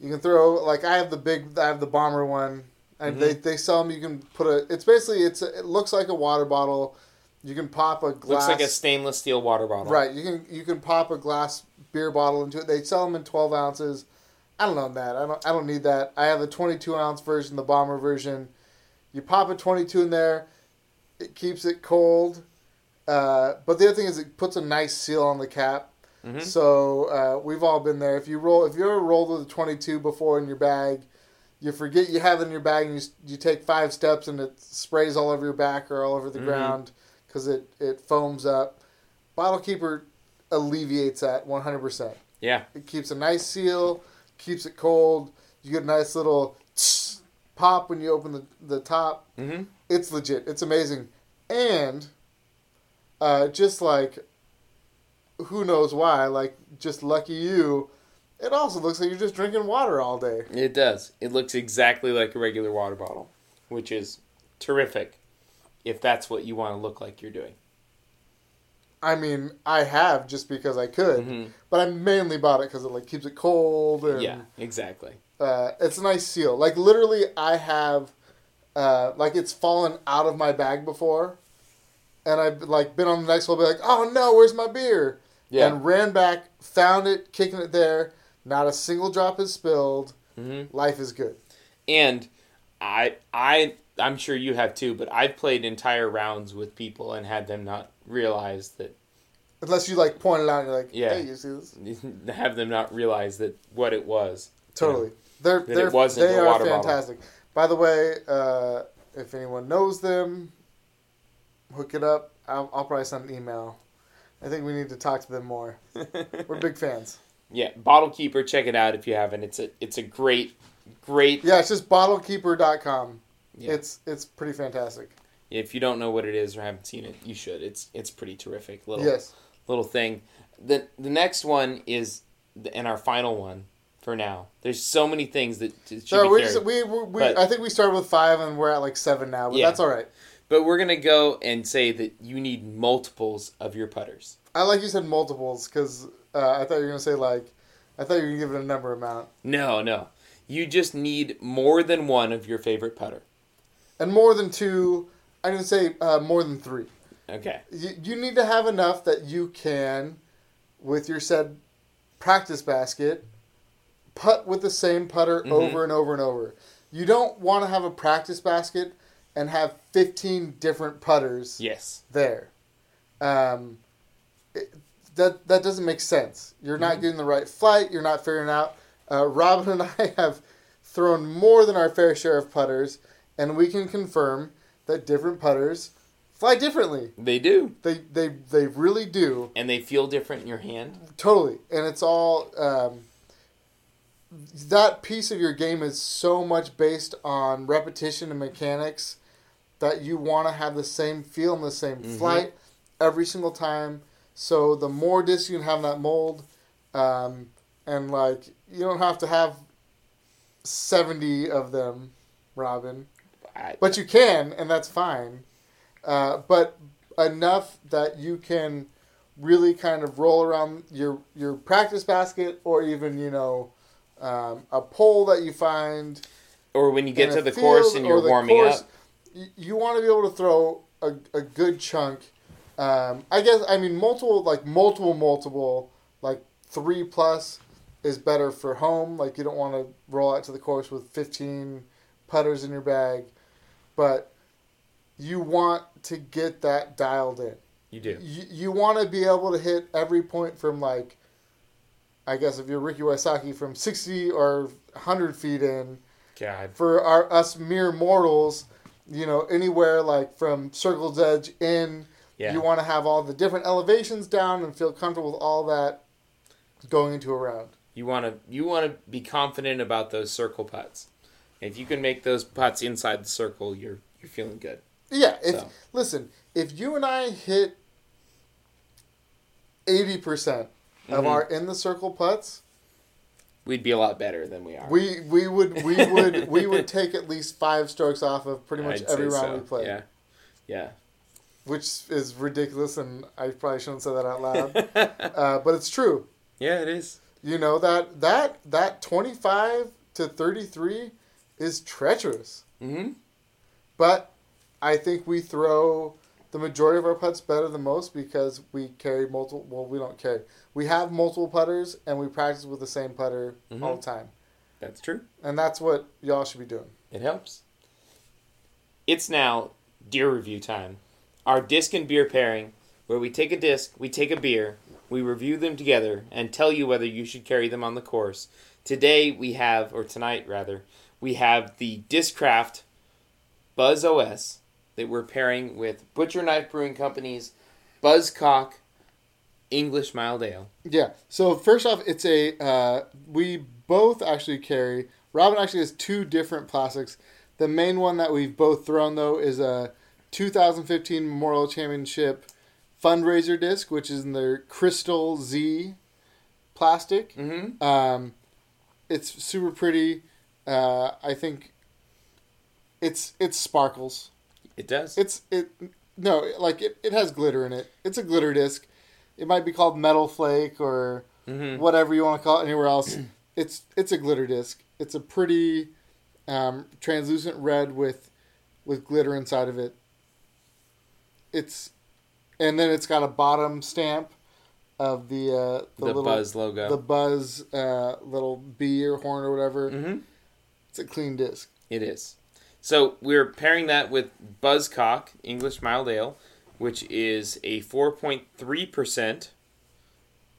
Speaker 2: you can throw like I have the big, I have the bomber one, and
Speaker 1: Mhm.
Speaker 2: they they sell them. You can put a. It's basically it's a, it looks like a water bottle. You can pop a glass.
Speaker 1: Looks like a stainless steel water bottle.
Speaker 2: right. You can you can pop a glass beer bottle into it. They sell them in twelve ounces. I don't know that. I don't. I don't need that. I have the twenty-two ounce version, the bomber version. You pop a twenty-two in there. It keeps it cold. Uh, but the other thing is, it puts a nice seal on the cap.
Speaker 1: Mhm.
Speaker 2: So uh, we've all been there. If you roll, if you ever rolled with a twenty-two before in your bag, you forget you have it in your bag, and you you take five steps, and it sprays all over your back or all over the
Speaker 1: Mhm.
Speaker 2: ground because it it foams up. Bottle keeper alleviates that one hundred percent.
Speaker 1: Yeah.
Speaker 2: It keeps a nice seal. keeps it cold. You get a nice little pop when you open the, the top.
Speaker 1: Mm-hmm.
Speaker 2: It's legit. It's amazing. And uh, just like who knows why, like just lucky you, it also looks like you're just drinking water all day.
Speaker 1: It does. It looks exactly like a regular water bottle, which is terrific if that's what you want to look like you're doing.
Speaker 2: I mean, I have just because I could,
Speaker 1: Mhm.
Speaker 2: but I mainly bought it because it like keeps it cold and
Speaker 1: Yeah, exactly.
Speaker 2: uh, it's a nice seal. Like literally, I have uh, like it's fallen out of my bag before, and I've like been on the next one, be like, oh no, where's my beer?
Speaker 1: Yeah.
Speaker 2: And ran back, found it, kicking it there. Not a single drop is spilled.
Speaker 1: Mm-hmm.
Speaker 2: Life is good.
Speaker 1: And I, I, I'm sure you have too, but I've played entire rounds with people and had them not realize that,
Speaker 2: Unless you like point it out and you're like,
Speaker 1: Yeah.
Speaker 2: hey, you see this?
Speaker 1: have them not realize that what it was.
Speaker 2: Totally. They're,
Speaker 1: That
Speaker 2: they're
Speaker 1: wasn't
Speaker 2: they are
Speaker 1: water bottle.
Speaker 2: fantastic. By the way, uh, if anyone knows them, hook it up. I'll, I'll probably send an email. I think we need to talk to them more. We're big fans.
Speaker 1: yeah, Bottle Keeper, check it out if you haven't. It's a, it's a great, great.
Speaker 2: Yeah, it's just bottlekeeper.com.
Speaker 1: Yeah.
Speaker 2: It's it's pretty fantastic.
Speaker 1: If you don't know what it is or haven't seen it, you should. It's, it's pretty terrific. Little,
Speaker 2: Yes.
Speaker 1: little thing. The the next one is the, and our final one for now. There's so many things that should
Speaker 2: So
Speaker 1: be
Speaker 2: we, just, we, we, we I think we started with five and we're at like seven now, but
Speaker 1: Yeah.
Speaker 2: that's all right.
Speaker 1: But we're gonna go and say that you need multiples of your putters.
Speaker 2: I like you said multiples because uh, I thought you were gonna say like I thought you were gonna give it a number amount
Speaker 1: No, no. You just need more than one of your favorite putter.
Speaker 2: and more than two. I didn't say uh, more than three.
Speaker 1: Okay.
Speaker 2: You, you need to have enough that you can, with your said practice basket, putt with the same putter
Speaker 1: Mhm.
Speaker 2: over and over and over. You don't want to have a practice basket and have 15 different putters
Speaker 1: Yes.
Speaker 2: there. Um, it, that that doesn't make sense. You're not
Speaker 1: Mhm.
Speaker 2: getting the right flight. You're not figuring out. Uh, Robin and I have thrown more than our fair share of putters, and we can confirm that different putters fly differently.
Speaker 1: They do.
Speaker 2: They they they really do
Speaker 1: And they feel different in your hand.
Speaker 2: totally, and it's all. Um, that piece of your game is so much based on repetition and mechanics that you want to have the same feel and the same
Speaker 1: Mhm.
Speaker 2: flight every single time. So the more discs you can have in that mold, um, and like you don't have to have seventy of them, Robin, but you can, and that's fine. Uh, but enough that you can really kind of roll around your your practice basket, or even you know um, a pole that you find
Speaker 1: or when you get to the
Speaker 2: field
Speaker 1: course and you're warming
Speaker 2: course,
Speaker 1: up.
Speaker 2: You, you want to be able to throw a, a good chunk. Um, I guess I mean multiple like multiple multiple like three plus is better for home. Like you don't want to roll out to the course with fifteen putters in your bag, but you want to get that dialed in.
Speaker 1: You do.
Speaker 2: You, you want to be able to hit every point from like, I guess if you're Ricky Wysocki from sixty or hundred feet in
Speaker 1: God.
Speaker 2: for our us mere mortals, you know, anywhere like from circle's edge in,
Speaker 1: Yeah.
Speaker 2: you want to have all the different elevations down and feel comfortable with all that going into a round.
Speaker 1: You want to you want to be confident about those circle putts. If you can make those putts inside the circle, you're you're feeling good.
Speaker 2: Yeah, if
Speaker 1: So.
Speaker 2: listen, if you and I hit eighty percent of
Speaker 1: Mhm.
Speaker 2: our in the circle putts,
Speaker 1: We'd be a lot better than we are.
Speaker 2: we we would we would we would take at least five strokes off of pretty much
Speaker 1: I'd
Speaker 2: every round
Speaker 1: so.
Speaker 2: we play.
Speaker 1: Yeah. Yeah.
Speaker 2: Which is ridiculous and I probably shouldn't say that out loud. uh, but it's true.
Speaker 1: yeah, it is.
Speaker 2: You know that that that twenty five to thirty three is treacherous.
Speaker 1: Mm-hmm.
Speaker 2: But I think we throw the majority of our putts better than most because we carry multiple. Well, we don't carry. We have multiple putters and we practice with the same putter
Speaker 1: Mhm.
Speaker 2: all the time,
Speaker 1: That's true.
Speaker 2: and that's what y'all should be doing.
Speaker 1: It helps. It's now deer review time. Our disc and beer pairing, where we take a disc, we take a beer, we review them together, and tell you whether you should carry them on the course. Today we have, or tonight rather, we have the Discraft Buzzz OS that we're pairing with Butcherknife Brewing Company's Buzzcock English Mild Ale.
Speaker 2: Yeah. So first off, it's a uh, we both actually carry. Robin actually has two different plastics. The main one that we've both thrown though is a 2015 Memorial Championship fundraiser disc, which is in their Crystal Z plastic.
Speaker 1: Mm-hmm.
Speaker 2: Um, it's super pretty. Uh, I think it's it's sparkles.
Speaker 1: It does.
Speaker 2: It's it no like it, it has glitter in it. It's a glitter disc. It might be called metal flake or
Speaker 1: mm-hmm.
Speaker 2: whatever you want to call it anywhere else. it's it's a glitter disc. It's a pretty um, translucent red with with glitter inside of it. It's and then it's got a bottom stamp of the uh,
Speaker 1: The,
Speaker 2: little
Speaker 1: Buzzz logo.
Speaker 2: the buzz uh, little bee or horn or whatever.
Speaker 1: mm-hmm.
Speaker 2: It's a clean disc.
Speaker 1: It is. So we're pairing that with Buzzcock English Mild Ale, which is a 4.3%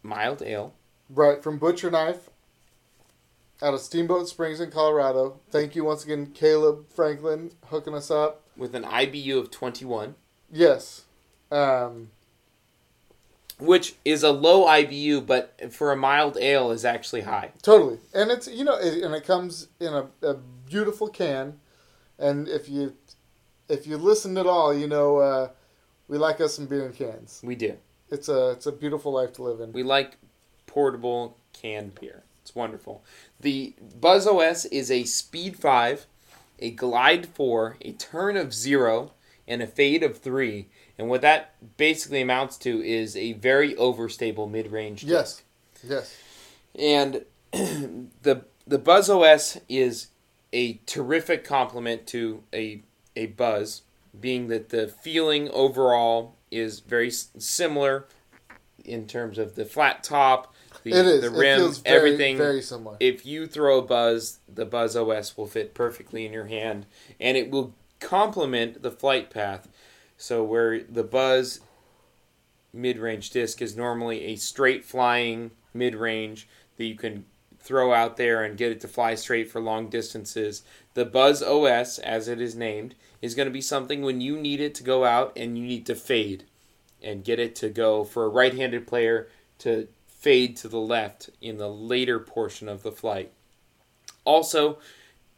Speaker 1: mild ale.
Speaker 2: Right from Butcherknife out of Steamboat Springs in Colorado. Thank you once again, Caleb Franklin, hooking us up.
Speaker 1: with an IBU of 21,
Speaker 2: Yes. Um,
Speaker 1: which is a low IBU, but for a mild ale is actually high.
Speaker 2: totally. And it's, you know, it, and it comes in a, a beautiful can. And if you if you listen at all, you know, uh, we like us some beer in cans.
Speaker 1: We do.
Speaker 2: It's a it's a beautiful life to live in.
Speaker 1: We like portable canned beer. It's wonderful. The Buzzz OS is a speed 5, a glide 4, a turn of 0, and a fade of 3. And what that basically amounts to is a very overstable mid-range
Speaker 2: Yes. Yes.
Speaker 1: And the the Buzzz OS is a terrific compliment to a a Buzzz, being that the feeling overall is very similar in terms of the flat top, the,
Speaker 2: it is.
Speaker 1: the rim,
Speaker 2: very,
Speaker 1: everything.
Speaker 2: very similar.
Speaker 1: if you throw a Buzzz, the Buzzz OS will fit perfectly in your hand, and it will complement the flight path. So where the Buzzz mid-range disc is normally a straight flying mid-range that you can throw out there and get it to fly straight for long distances. The Buzzz OS, as it is named, is going to be something when you need it to go out and you need to fade and get it to go for a right-handed player to fade to the left in the later portion of the flight. Also,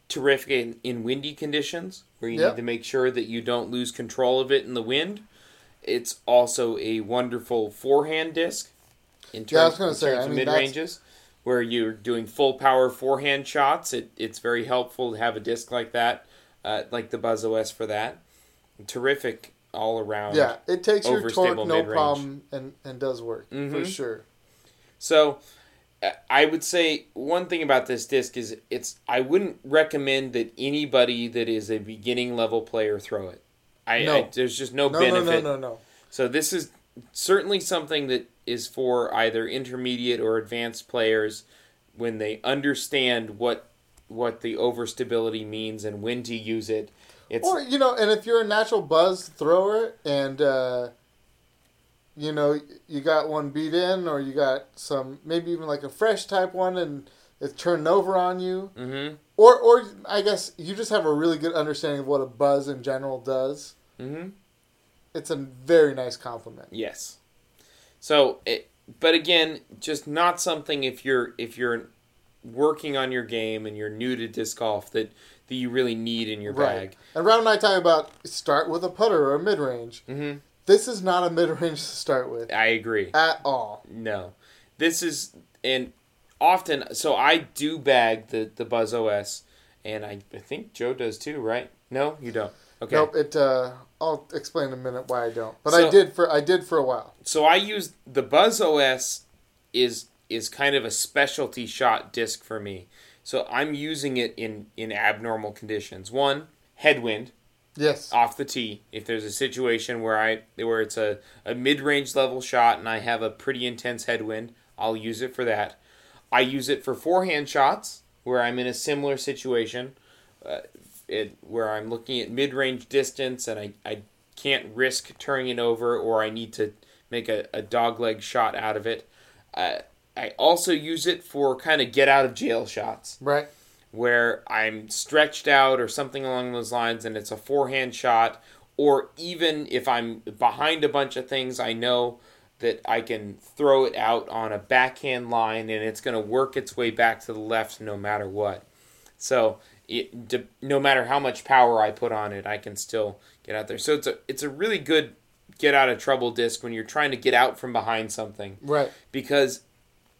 Speaker 1: terrific in, in windy conditions where you
Speaker 2: Yep.
Speaker 1: need to make sure that you don't lose control of it in the wind. It's also a wonderful forehand disc in terms,
Speaker 2: Yeah, I was gonna say, I
Speaker 1: of
Speaker 2: mean,
Speaker 1: mid ranges where you're doing full power forehand shots. It, it's very helpful to have a disc like that, uh, like the Buzzz OS for that. Terrific all around.
Speaker 2: yeah, it takes your torque no
Speaker 1: mid-range.
Speaker 2: problem and, and does work for
Speaker 1: Mhm.
Speaker 2: sure.
Speaker 1: So, uh, I would say one thing about this disc is it's. I wouldn't recommend that anybody that is a beginning level player throw it. I,
Speaker 2: No.
Speaker 1: I there's just no,
Speaker 2: No, no,
Speaker 1: benefit.
Speaker 2: no, no, no.
Speaker 1: So this is certainly something that is for either intermediate or advanced players when they understand what what the overstability means and when to use it. It's
Speaker 2: Or you know, and if you're a natural buzz thrower and uh, you know you got one beat in, or you got some maybe even like a fresh type one, and it's turning over on you,
Speaker 1: mm-hmm,
Speaker 2: or or I guess you just have a really good understanding of what a buzz in general does.
Speaker 1: mm-hmm.
Speaker 2: It's a very nice compliment.
Speaker 1: Yes. So, it, but again, just not something if you're if you're working on your game and you're new to disc golf that that you really need in your
Speaker 2: Right.
Speaker 1: bag.
Speaker 2: And Rob and I talk about start with a putter or a mid range.
Speaker 1: Mm-hmm.
Speaker 2: This is not a mid range to start with
Speaker 1: I agree.
Speaker 2: at all.
Speaker 1: No, this is and often. So I do bag the the Buzzz OS, and I, I think Joe does too, right? No, you don't. Okay.
Speaker 2: Nope. It. Uh, I'll explain in a minute why I don't. But
Speaker 1: So-
Speaker 2: I did for I did for a while.
Speaker 1: So I use the Buzzz OS is is kind of a specialty shot disc for me. So I'm using it in in abnormal conditions. One, headwind
Speaker 2: Yes.
Speaker 1: off the tee. If there's a situation where I where it's a, a mid range level shot and I have a pretty intense headwind, I'll use it for that. I use it for forehand shots where I'm in a similar situation, uh, it, where I'm looking at mid range distance and I, I can't risk turning it over or I need to make a, a dog leg shot out of it. Uh, I also use it for kind of get out of jail shots
Speaker 2: Right.
Speaker 1: where I'm stretched out or something along those lines and it's a forehand shot, or even if I'm behind a bunch of things, I know that I can throw it out on a backhand line and it's going to work its way back to the left no matter what. So it, de- no matter how much power I put on it, I can still get out there. So it's a it's a really good get out of trouble disc when you're trying to get out from behind something
Speaker 2: Right.
Speaker 1: because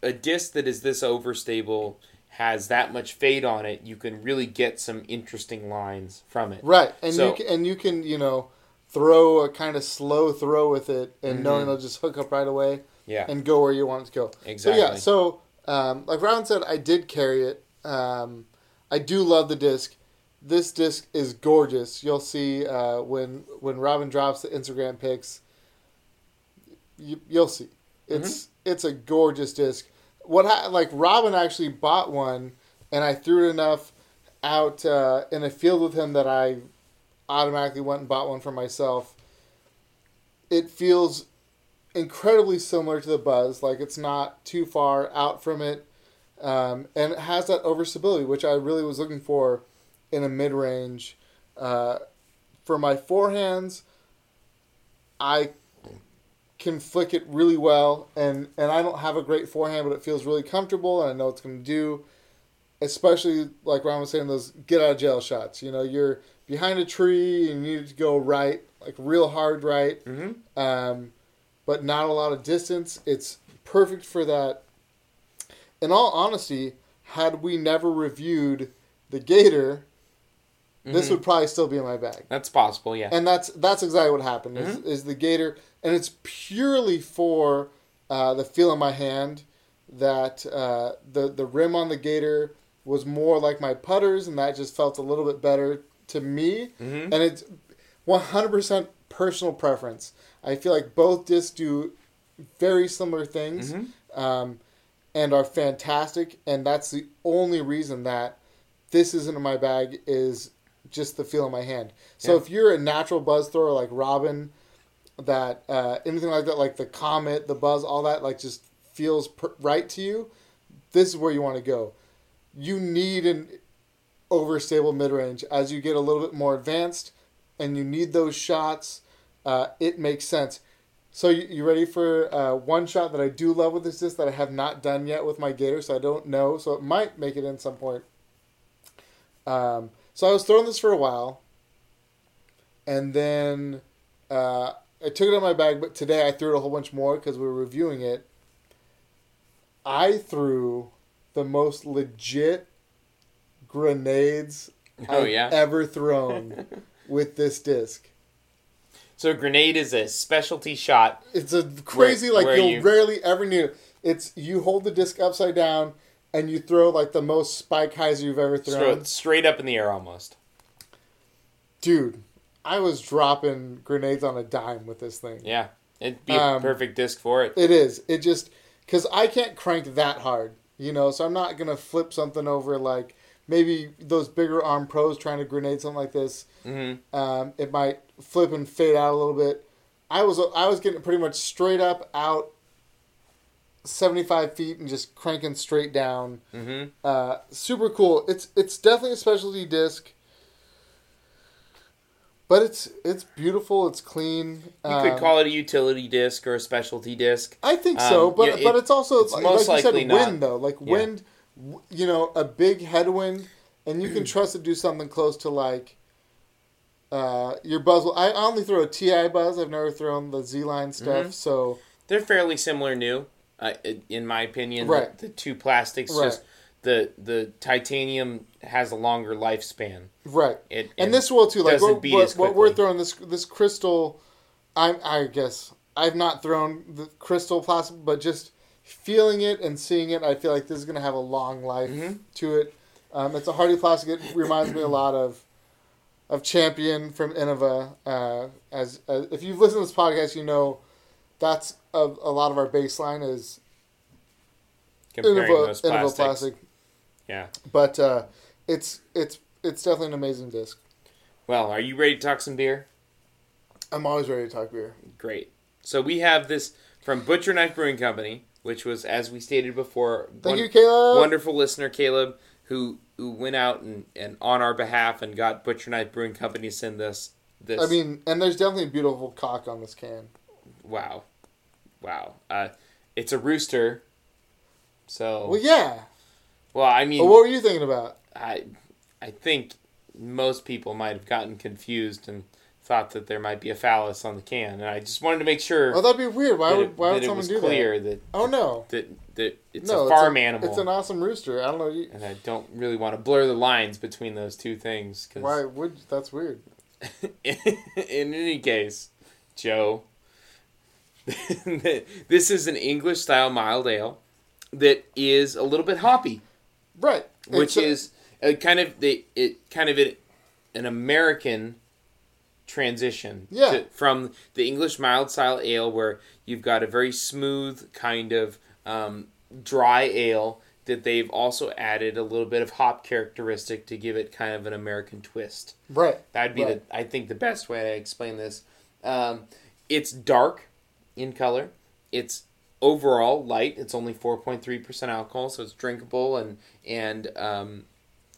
Speaker 1: a disc that is this overstable has that much fade on it. You can really get some interesting lines from it.
Speaker 2: Right. And
Speaker 1: So-
Speaker 2: you can, and you can you know throw a kind of slow throw with it, and knowing
Speaker 1: Mm-hmm.
Speaker 2: it'll just hook up right away
Speaker 1: Yeah.
Speaker 2: and go where you want it to go.
Speaker 1: Exactly.
Speaker 2: So yeah. So um, like Ron said, I did carry it. Um, I do love the disc. This disc is gorgeous. You'll see uh, when when Robin drops the Instagram pics. You, you'll see. It's it's a gorgeous disc. What ha- like Robin actually bought one, and I threw it enough out uh, in a field with him that I automatically went and bought one for myself. It feels incredibly similar to the Buzzz. Like it's not too far out from it, um, and it has that overstability, which I really was looking for in a mid range. Uh, for my forehands, I can flick it really well, and and I don't have a great forehand, but it feels really comfortable, and I know it's going to do. Especially like Ron was saying, those get out of jail shots. You know, you're behind a tree and you need to go right, like real hard right
Speaker 1: Mm-hmm.
Speaker 2: um, but not a lot of distance. It's perfect for that. In all honesty, had we never reviewed the Gator, this
Speaker 1: Mhm.
Speaker 2: would probably still be in my bag.
Speaker 1: That's possible. Yeah.
Speaker 2: And that's that's exactly what happened. Is, is the Gator, and it's purely for uh, the feel in my hand. That uh, the the rim on the Gator was more like my putters, and that just felt a little bit better to me
Speaker 1: Mm-hmm.
Speaker 2: and it's 100% personal preference. I feel like both discs do very similar things
Speaker 1: Mm-hmm.
Speaker 2: um, and are fantastic, and that's the only reason that this isn't in my bag is just the feel in my hand. So
Speaker 1: Yeah.
Speaker 2: if you're a natural buzz thrower like Robin, that uh, anything like that, like the Comet, the Buzzz, all that, like just feels per- right to you, this is where you want to go. You need an overstable mid range as you get a little bit more advanced, and you need those shots. Uh, it makes sense. So you, you ready for uh, one shot that I do love with this disc that I have not done yet with my Gator, so I don't know. So it might make it in some point. Um, so I was throwing this for a while, and then uh, I took it out of my bag. But today I threw it a whole bunch more because we were reviewing it. I threw the most legit grenades
Speaker 1: Oh,
Speaker 2: I've
Speaker 1: yeah?
Speaker 2: ever thrown with this disc.
Speaker 1: So a grenade is a specialty shot.
Speaker 2: It's a crazy
Speaker 1: Where-
Speaker 2: like
Speaker 1: where
Speaker 2: you'll
Speaker 1: you-
Speaker 2: rarely ever need it. It's you hold the disc upside down and you throw like the most spike hyzers you've ever
Speaker 1: Throw
Speaker 2: thrown.
Speaker 1: straight up in the air almost.
Speaker 2: Dude, I was dropping grenades on a dime with this thing.
Speaker 1: Yeah. It'd be a
Speaker 2: Um,
Speaker 1: perfect disc for it.
Speaker 2: It is. It just because I can't crank that hard, you know. So I'm not gonna flip something over like maybe those bigger arm pros trying to grenade something like this.
Speaker 1: Mm-hmm.
Speaker 2: Um, it might flip and fade out a little bit. I was I was getting pretty much straight up out, seventy five feet and just cranking straight down.
Speaker 1: Mm-hmm.
Speaker 2: Uh, super cool. It's it's definitely a specialty disc, but it's it's beautiful. It's clean.
Speaker 1: You
Speaker 2: Um,
Speaker 1: could call it a utility disc or a specialty disc.
Speaker 2: I think so,
Speaker 1: Um,
Speaker 2: but
Speaker 1: yeah,
Speaker 2: but it's also
Speaker 1: it's
Speaker 2: like,
Speaker 1: most
Speaker 2: like you said,
Speaker 1: likely
Speaker 2: wind though. Like
Speaker 1: Yeah.
Speaker 2: wind, you know, a big headwind, and you can trust to do something close to like. Uh, your buzz. Will, I only throw a Ti buzz. I've never thrown the Z line stuff.
Speaker 1: Mhm.
Speaker 2: So
Speaker 1: They're fairly similar new, uh, in my opinion. The-
Speaker 2: Right.
Speaker 1: The, two plastics,
Speaker 2: Right.
Speaker 1: just the the titanium has a longer lifespan.
Speaker 2: right,
Speaker 1: It
Speaker 2: and this will too. Like what, what, what we're throwing this this crystal. I I guess I've not thrown the crystal plastic, but just feeling it and seeing it, I feel like this is gonna have a long life
Speaker 1: Mhm.
Speaker 2: to it. Um, it's a hardy plastic. It reminds me a lot of of Champion from Innova. Uh, as, as if you've listened to this podcast, you know that's a, a lot of our baseline is
Speaker 1: comparing
Speaker 2: Innova,
Speaker 1: those
Speaker 2: Innova plastic.
Speaker 1: Yeah.
Speaker 2: But uh, it's it's it's definitely an amazing disc.
Speaker 1: Well, are you ready to talk some beer?
Speaker 2: I'm always ready to talk beer.
Speaker 1: Great. So we have this from Butcherknife Brewing Company, which was, as we stated before,
Speaker 2: Thank
Speaker 1: one-
Speaker 2: you, Caleb.
Speaker 1: wonderful listener Caleb, who who went out and, and on our behalf and got Butcherknife Brewing Company to send us this.
Speaker 2: I mean, and there's definitely a beautiful cock on this can.
Speaker 1: wow, wow. Uh, it's a rooster. So
Speaker 2: Well, yeah.
Speaker 1: well, I mean,
Speaker 2: what were you thinking about?
Speaker 1: I I think most people might have gotten confused and thought that there might be a phallus on the can, and I just wanted to make sure
Speaker 2: Oh, that'd be weird. Why would
Speaker 1: it,
Speaker 2: why
Speaker 1: that
Speaker 2: would
Speaker 1: it
Speaker 2: someone do
Speaker 1: clear
Speaker 2: that?
Speaker 1: that
Speaker 2: Oh no.
Speaker 1: that that it's
Speaker 2: no,
Speaker 1: a farm
Speaker 2: it's
Speaker 1: animal,
Speaker 2: It's an awesome rooster. I don't know. You,
Speaker 1: and I don't really want to blur the lines between those two things. Cause
Speaker 2: why would that's weird?
Speaker 1: in any case, Joe, this is an English style mild ale that is a little bit hoppy.
Speaker 2: Right.
Speaker 1: which
Speaker 2: a-
Speaker 1: is a kind of the it kind of a, an American transition
Speaker 2: Yeah.
Speaker 1: to, from the English mild style ale where you've got a very smooth kind of um, dry ale that they've also added a little bit of hop characteristic to give it kind of an American twist.
Speaker 2: right.
Speaker 1: That'd be
Speaker 2: Right.
Speaker 1: the I think the best way to explain this. Um, it's dark in color. It's overall light. It's only four point three percent alcohol, so it's drinkable and and um,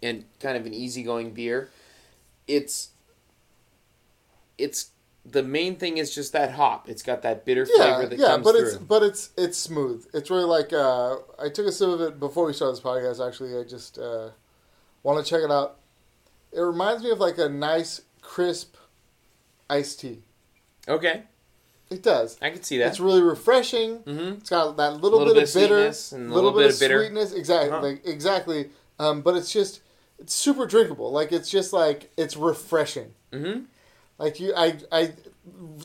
Speaker 1: and kind of an easygoing beer. It's it's the main thing is just that hop. It's got that bitter
Speaker 2: Yeah,
Speaker 1: flavor that
Speaker 2: yeah,
Speaker 1: comes
Speaker 2: but
Speaker 1: through.
Speaker 2: it's but it's it's smooth. It's really like uh, I took a sip of it before we started this podcast. Actually, I just uh, want to check it out. It reminds me of like a nice crisp iced tea.
Speaker 1: okay,
Speaker 2: It does.
Speaker 1: I can see that.
Speaker 2: It's really refreshing.
Speaker 1: mm-hmm.
Speaker 2: It's got that little,
Speaker 1: Little
Speaker 2: bit,
Speaker 1: bit
Speaker 2: of bitter,
Speaker 1: and a
Speaker 2: little,
Speaker 1: little
Speaker 2: bit,
Speaker 1: bit
Speaker 2: of
Speaker 1: of bitter.
Speaker 2: sweetness. Exactly,
Speaker 1: Uh-huh.
Speaker 2: like, exactly. Um, but it's just it's super drinkable. Like it's just like it's refreshing.
Speaker 1: Mm-hmm.
Speaker 2: Like you, I, I,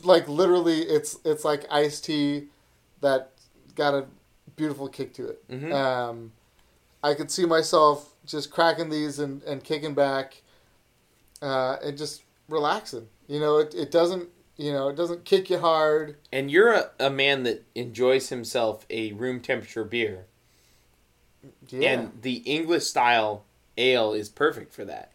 Speaker 2: like literally, it's it's like iced tea that got a beautiful kick to it.
Speaker 1: Mhm.
Speaker 2: Um, I could see myself just cracking these and, and kicking back, uh, and just relaxing. You know, it, it doesn't you know it doesn't kick you hard.
Speaker 1: And you're a, a man that enjoys himself a room temperature beer.
Speaker 2: Yeah.
Speaker 1: And the English style ale is perfect for that.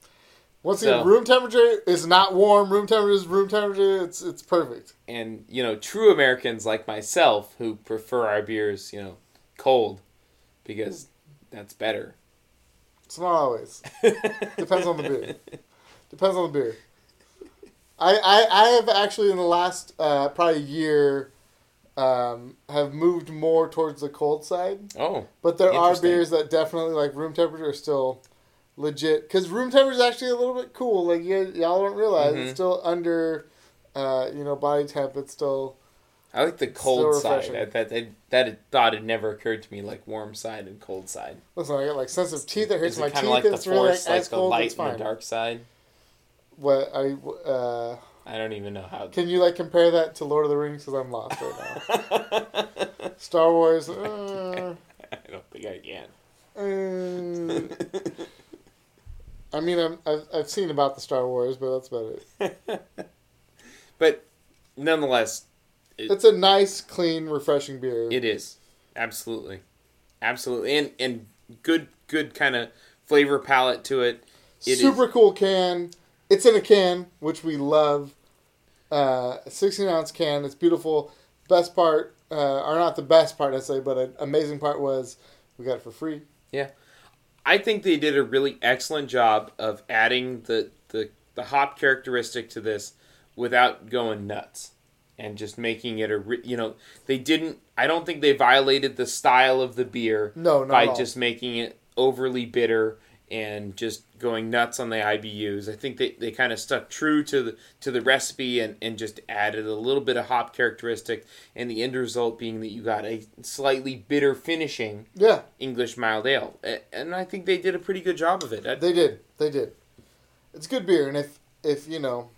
Speaker 2: Once
Speaker 1: so-
Speaker 2: again, room temperature is not warm. Room temperature is room temperature. It's it's perfect.
Speaker 1: And, you know, true Americans like myself who prefer our beers, you know, cold because that's better.
Speaker 2: It's not always. Depends on the beer. Depends on the beer. I, I, I have actually in the last uh, probably year um, have moved more towards the cold side,
Speaker 1: Oh,
Speaker 2: but there are beers that definitely like room temperature are still legit because room temperature is actually a little bit cool. Like you, y'all don't realize
Speaker 1: Mhm.
Speaker 2: it's still under uh, you know body temp. It's still
Speaker 1: I like the cold side. That, that, that, that thought had never occurred to me, like warm side and cold side.
Speaker 2: listen. I got like sensitive teeth that hurts my teeth.
Speaker 1: like the
Speaker 2: it's really like
Speaker 1: force, like the
Speaker 2: cold.
Speaker 1: light and the dark side?
Speaker 2: What I uh,
Speaker 1: I don't even know how.
Speaker 2: can you like compare that to Lord of the Rings? Because I'm lost right now. Star Wars. Uh,
Speaker 1: I don't think I can.
Speaker 2: uh, I mean, I'm, I've I've seen about the Star Wars, but that's about it.
Speaker 1: but nonetheless,
Speaker 2: It's a nice, clean, refreshing beer.
Speaker 1: it is absolutely, absolutely, and and good good kind of flavor palette to it. It is-
Speaker 2: Super cool can. It's in a can, which we love. Uh, 16 ounce can. It's beautiful. Best part, uh, or not the best part, I say, but an amazing part was we got it for free.
Speaker 1: I think they did a really excellent job of adding the, the, the hop characteristic to this without going nuts and just making it a you know they didn't I don't think they violated the style of the beer
Speaker 2: No,
Speaker 1: by just making it overly bitter and just going nuts on the IBUs. I think they, they kind of stuck true to the to the recipe and, and just added a little bit of hop characteristic and the end result being that you got a slightly bitter finishing
Speaker 2: Yeah,
Speaker 1: English mild ale, and I think they did a pretty good job of it. I-
Speaker 2: they did. They did. It's good beer, and if if you know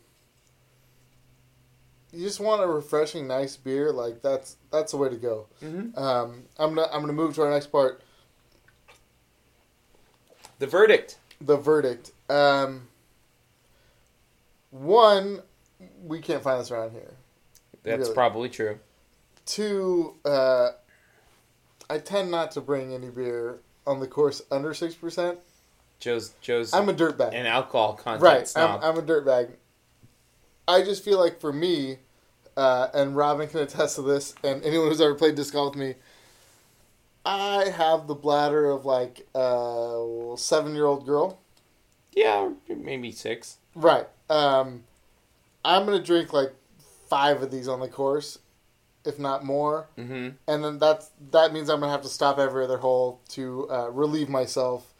Speaker 2: you just want a refreshing, nice beer, like that's that's the way to go.
Speaker 1: Mhm.
Speaker 2: Um, I'm gonna I'm gonna move to our next part.
Speaker 1: The verdict.
Speaker 2: the verdict. Um, one, we can't find this around here.
Speaker 1: That's
Speaker 2: Really?
Speaker 1: probably true.
Speaker 2: Two, uh, I tend not to bring any beer on the course under six percent.
Speaker 1: Joe's Joe's
Speaker 2: I'm a dirtbag.
Speaker 1: an alcohol content
Speaker 2: Right, I'm. I'm a dirtbag. I just feel like for me, uh, and Robin can attest to this, and anyone who's ever played disc golf with me, I have the bladder of like a seven year old girl.
Speaker 1: yeah, maybe six.
Speaker 2: Right. Um, I'm gonna drink like five of these on the course, if not more.
Speaker 1: Mm-hmm.
Speaker 2: And then that's that means I'm gonna have to stop every other hole to uh, relieve myself,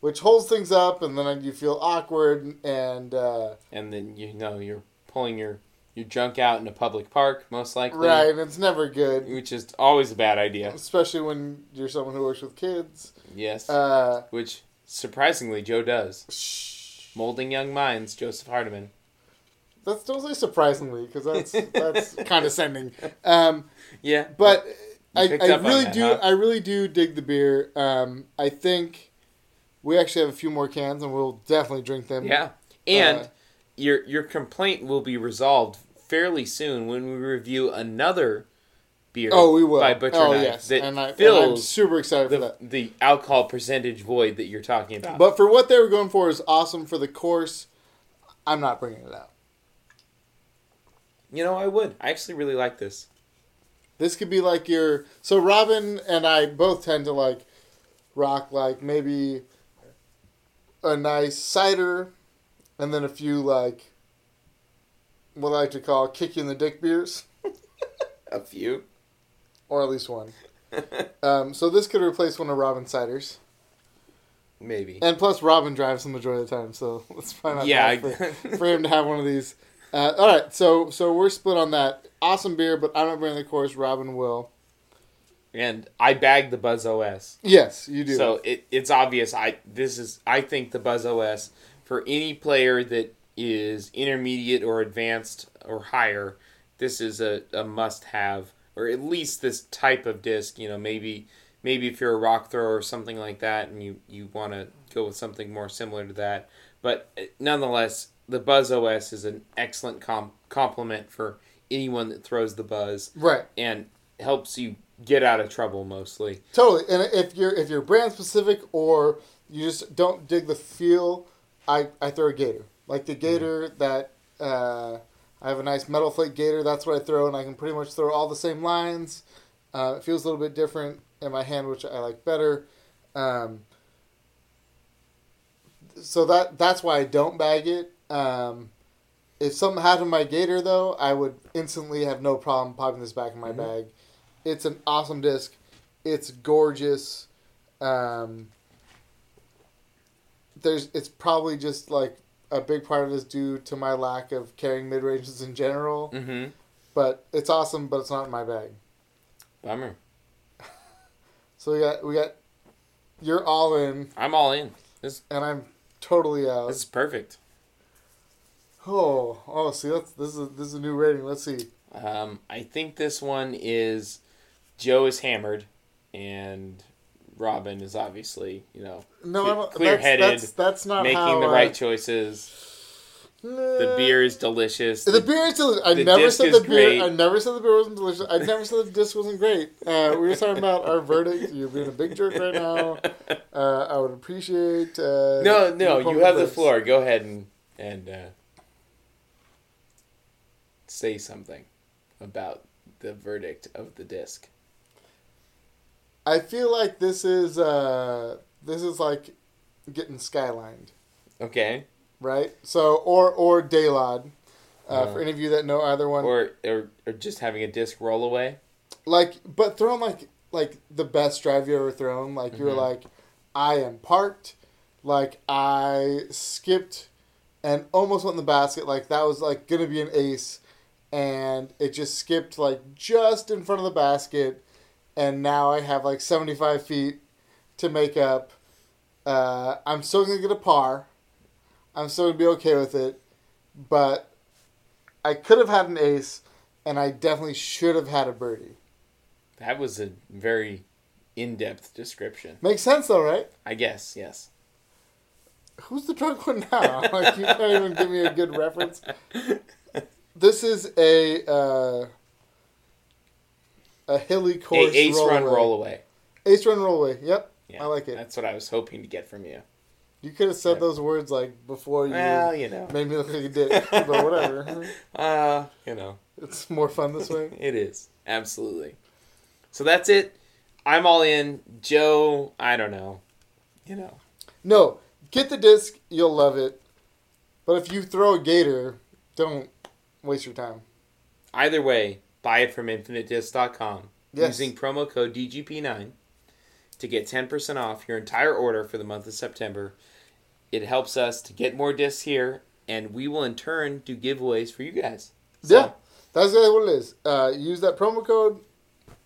Speaker 2: which holds things up, and then you feel awkward and uh,
Speaker 1: And then you know you're pulling your your junk out in a public park, most likely.
Speaker 2: right. And it's never good,
Speaker 1: Which is always a bad idea.
Speaker 2: especially when you're someone who works with kids.
Speaker 1: Yes.
Speaker 2: Uh,
Speaker 1: Which surprisingly Joe does.
Speaker 2: shh.
Speaker 1: Molding young minds, Joseph Hardiman.
Speaker 2: That's don't say surprisingly because that's that's condescending. Um,
Speaker 1: Yeah.
Speaker 2: but I, I really
Speaker 1: that,
Speaker 2: do
Speaker 1: huh?
Speaker 2: I really do dig the beer. Um, I think we actually have a few more cans and we'll definitely drink them.
Speaker 1: Yeah. And
Speaker 2: Uh,
Speaker 1: your your complaint will be resolved fairly soon when we review another beer
Speaker 2: Oh, we will.
Speaker 1: by Butcher
Speaker 2: oh
Speaker 1: Knife
Speaker 2: yes,
Speaker 1: that
Speaker 2: and, I, and I'm super excited for
Speaker 1: the,
Speaker 2: that.
Speaker 1: the alcohol percentage void that you're talking about.
Speaker 2: But for what they were going for is awesome for the course. I'm not bringing it out.
Speaker 1: you know, I would. I actually really like this.
Speaker 2: This could be like your so Robin and I both tend to like rock like maybe a nice cider and then a few like what I like to call kick you in the dick beers
Speaker 1: A few.
Speaker 2: or at least one. Um, so this could replace one of Robin's ciders.
Speaker 1: Maybe.
Speaker 2: And plus Robin drives the majority of the time, so let's find out
Speaker 1: Yeah,
Speaker 2: for, for him to have one of these. Uh, all right, so so we're split on that. Awesome beer, but I'm not bringing the course. Robin will.
Speaker 1: and I bagged the Buzzz OS.
Speaker 2: Yes, you do.
Speaker 1: So it, it's obvious. I this is I think the Buzzz OS for any player that is intermediate or advanced or higher, this is a, a must have or at least this type of disc. You know, maybe maybe if you're a rock thrower or something like that, and you you want to go with something more similar to that. But uh, nonetheless, the Buzzz OS is an excellent com- complement for anyone that throws the buzz
Speaker 2: right,
Speaker 1: and helps you get out of trouble mostly.
Speaker 2: totally. And if you're if you're brand specific or you just don't dig the feel, I I throw a gator like the gator that. Uh, I have a nice metal flake gator. That's what I throw, and I can pretty much throw all the same lines. Uh, it feels a little bit different in my hand, which I like better. Um, so that that's why I don't bag it. Um, if something happened to my gator, though, I would instantly have no problem popping this back in my
Speaker 1: Mhm.
Speaker 2: bag. It's an awesome disc. It's gorgeous. Um, there's it's probably just like a big part of it is due to my lack of carrying mid ranges in general.
Speaker 1: Mm-hmm.
Speaker 2: But it's awesome, but it's not in my bag.
Speaker 1: Bummer.
Speaker 2: So we got we got you're all in,
Speaker 1: I'm all in. This
Speaker 2: and I'm totally out.
Speaker 1: this is perfect.
Speaker 2: Oh, oh, see, that's this is this is a new rating. Let's see.
Speaker 1: Um, I think this one is Joe is hammered, and Robin is obviously you know
Speaker 2: No, I don't,
Speaker 1: clear-headed,
Speaker 2: That's, that's, that's not
Speaker 1: making
Speaker 2: how
Speaker 1: the right choices. The beer is delicious.
Speaker 2: The beer is delicious. I
Speaker 1: the
Speaker 2: never said the beer.
Speaker 1: great.
Speaker 2: I never said the beer wasn't delicious. I never said the disc wasn't great. Uh, we were talking about our verdict. You're being a big jerk right now. Uh, I would appreciate. Uh,
Speaker 1: no, no, you have the floor. Go ahead and and uh, say something about the verdict of the disc.
Speaker 2: I feel like this is uh, this is like getting skylined,
Speaker 1: Okay,
Speaker 2: right? So or or Daylod. Uh,
Speaker 1: Uh,
Speaker 2: for any of you that know either one,
Speaker 1: or, or or just having a disc roll away.
Speaker 2: like but thrown like like the best drive you ever thrown like you were
Speaker 1: Mhm.
Speaker 2: like i am parked like i skipped and almost went in the basket like that was like gonna be an ace and it just skipped like just in front of the basket and now i have like 75 feet to make up uh, i'm still gonna get a par i'm still gonna be okay with it but i could have had an ace and i definitely should have had a birdie
Speaker 1: That was a very in-depth description.
Speaker 2: Makes sense though, right?
Speaker 1: I guess yes.
Speaker 2: Who's the drunk one now? like you can't even give me a good reference. This is a uh, a hilly course.
Speaker 1: A ace
Speaker 2: roll
Speaker 1: run
Speaker 2: away.
Speaker 1: roll away.
Speaker 2: Ace run roll away. Yep,
Speaker 1: Yeah,
Speaker 2: I like it.
Speaker 1: That's what I was hoping to get from you.
Speaker 2: You could have said
Speaker 1: Yeah.
Speaker 2: those words like before you
Speaker 1: Well, you know.
Speaker 2: made me look like a dick, but whatever.
Speaker 1: Uh, you know,
Speaker 2: It's more fun this way.
Speaker 1: it is absolutely. So that's it. I'm all in. Joe, I don't know. You know,
Speaker 2: No, get the disc. You'll love it. But if you throw a gator, don't waste your time.
Speaker 1: either way, buy it from infinitediscs.com
Speaker 2: Yes.
Speaker 1: using promo code DGP9 to get 10% off your entire order for the month of September. It helps us to get more discs here, and we will in turn do giveaways for you guys. So,
Speaker 2: Yeah, that's exactly what it is. Uh, use that promo code.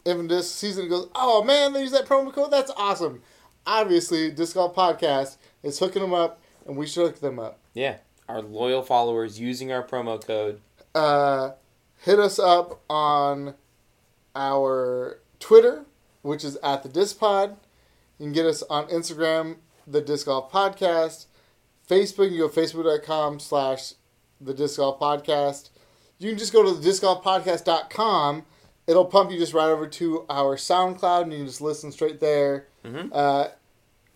Speaker 2: If this season goes, oh man, they use that promo code. That's awesome. Obviously, Disc Golf Podcast is hooking them up, and we should hook them up.
Speaker 1: Yeah, our loyal followers using our promo code.
Speaker 2: Uh, hit us up on our Twitter, which is at the Disc Pod. You can get us on Instagram, the Disc Golf Podcast. Facebook, you go facebook.com slash the Disc Golf Podcast. You can just go to the discgolfpodcast.com. It'll pump you just right over to our SoundCloud, and you can just listen straight there.
Speaker 1: Mhm.
Speaker 2: Uh,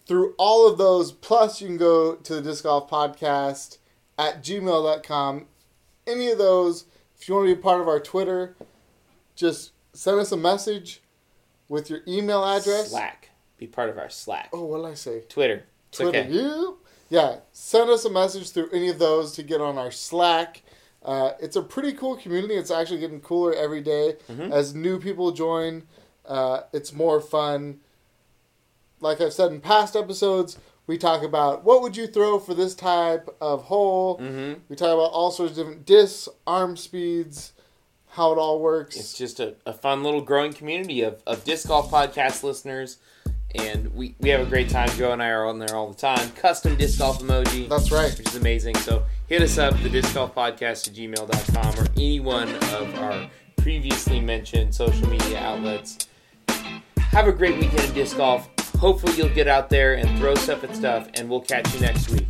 Speaker 2: through all of those, plus you can go to the Disc Golf Podcast at gmail.com. Any of those, if you want to be part of our Twitter, just send us a message with your email address.
Speaker 1: Slack. Be part of our Slack.
Speaker 2: Oh, what did I say?
Speaker 1: Twitter. It's
Speaker 2: Twitter.
Speaker 1: okay.
Speaker 2: You? Yeah, send us a message through any of those to get on our Slack. Uh, it's a pretty cool community. It's actually getting cooler every day
Speaker 1: Mhm.
Speaker 2: as new people join. Uh, it's more fun. Like I've said in past episodes, we talk about what would you throw for this type of hole.
Speaker 1: Mm-hmm.
Speaker 2: We talk about all sorts of different discs, arm speeds, how it all works.
Speaker 1: It's just a, a fun little growing community of, of disc golf podcast listeners. And we, we have a great time. Joe and I are on there all the time. Custom disc golf emoji.
Speaker 2: That's right.
Speaker 1: which is amazing. So hit us up, the disc golf podcast at gmail.com or any one of our previously mentioned social media outlets. Have a great weekend of disc golf. Hopefully you'll get out there and throw stuff at stuff, and we'll catch you next week.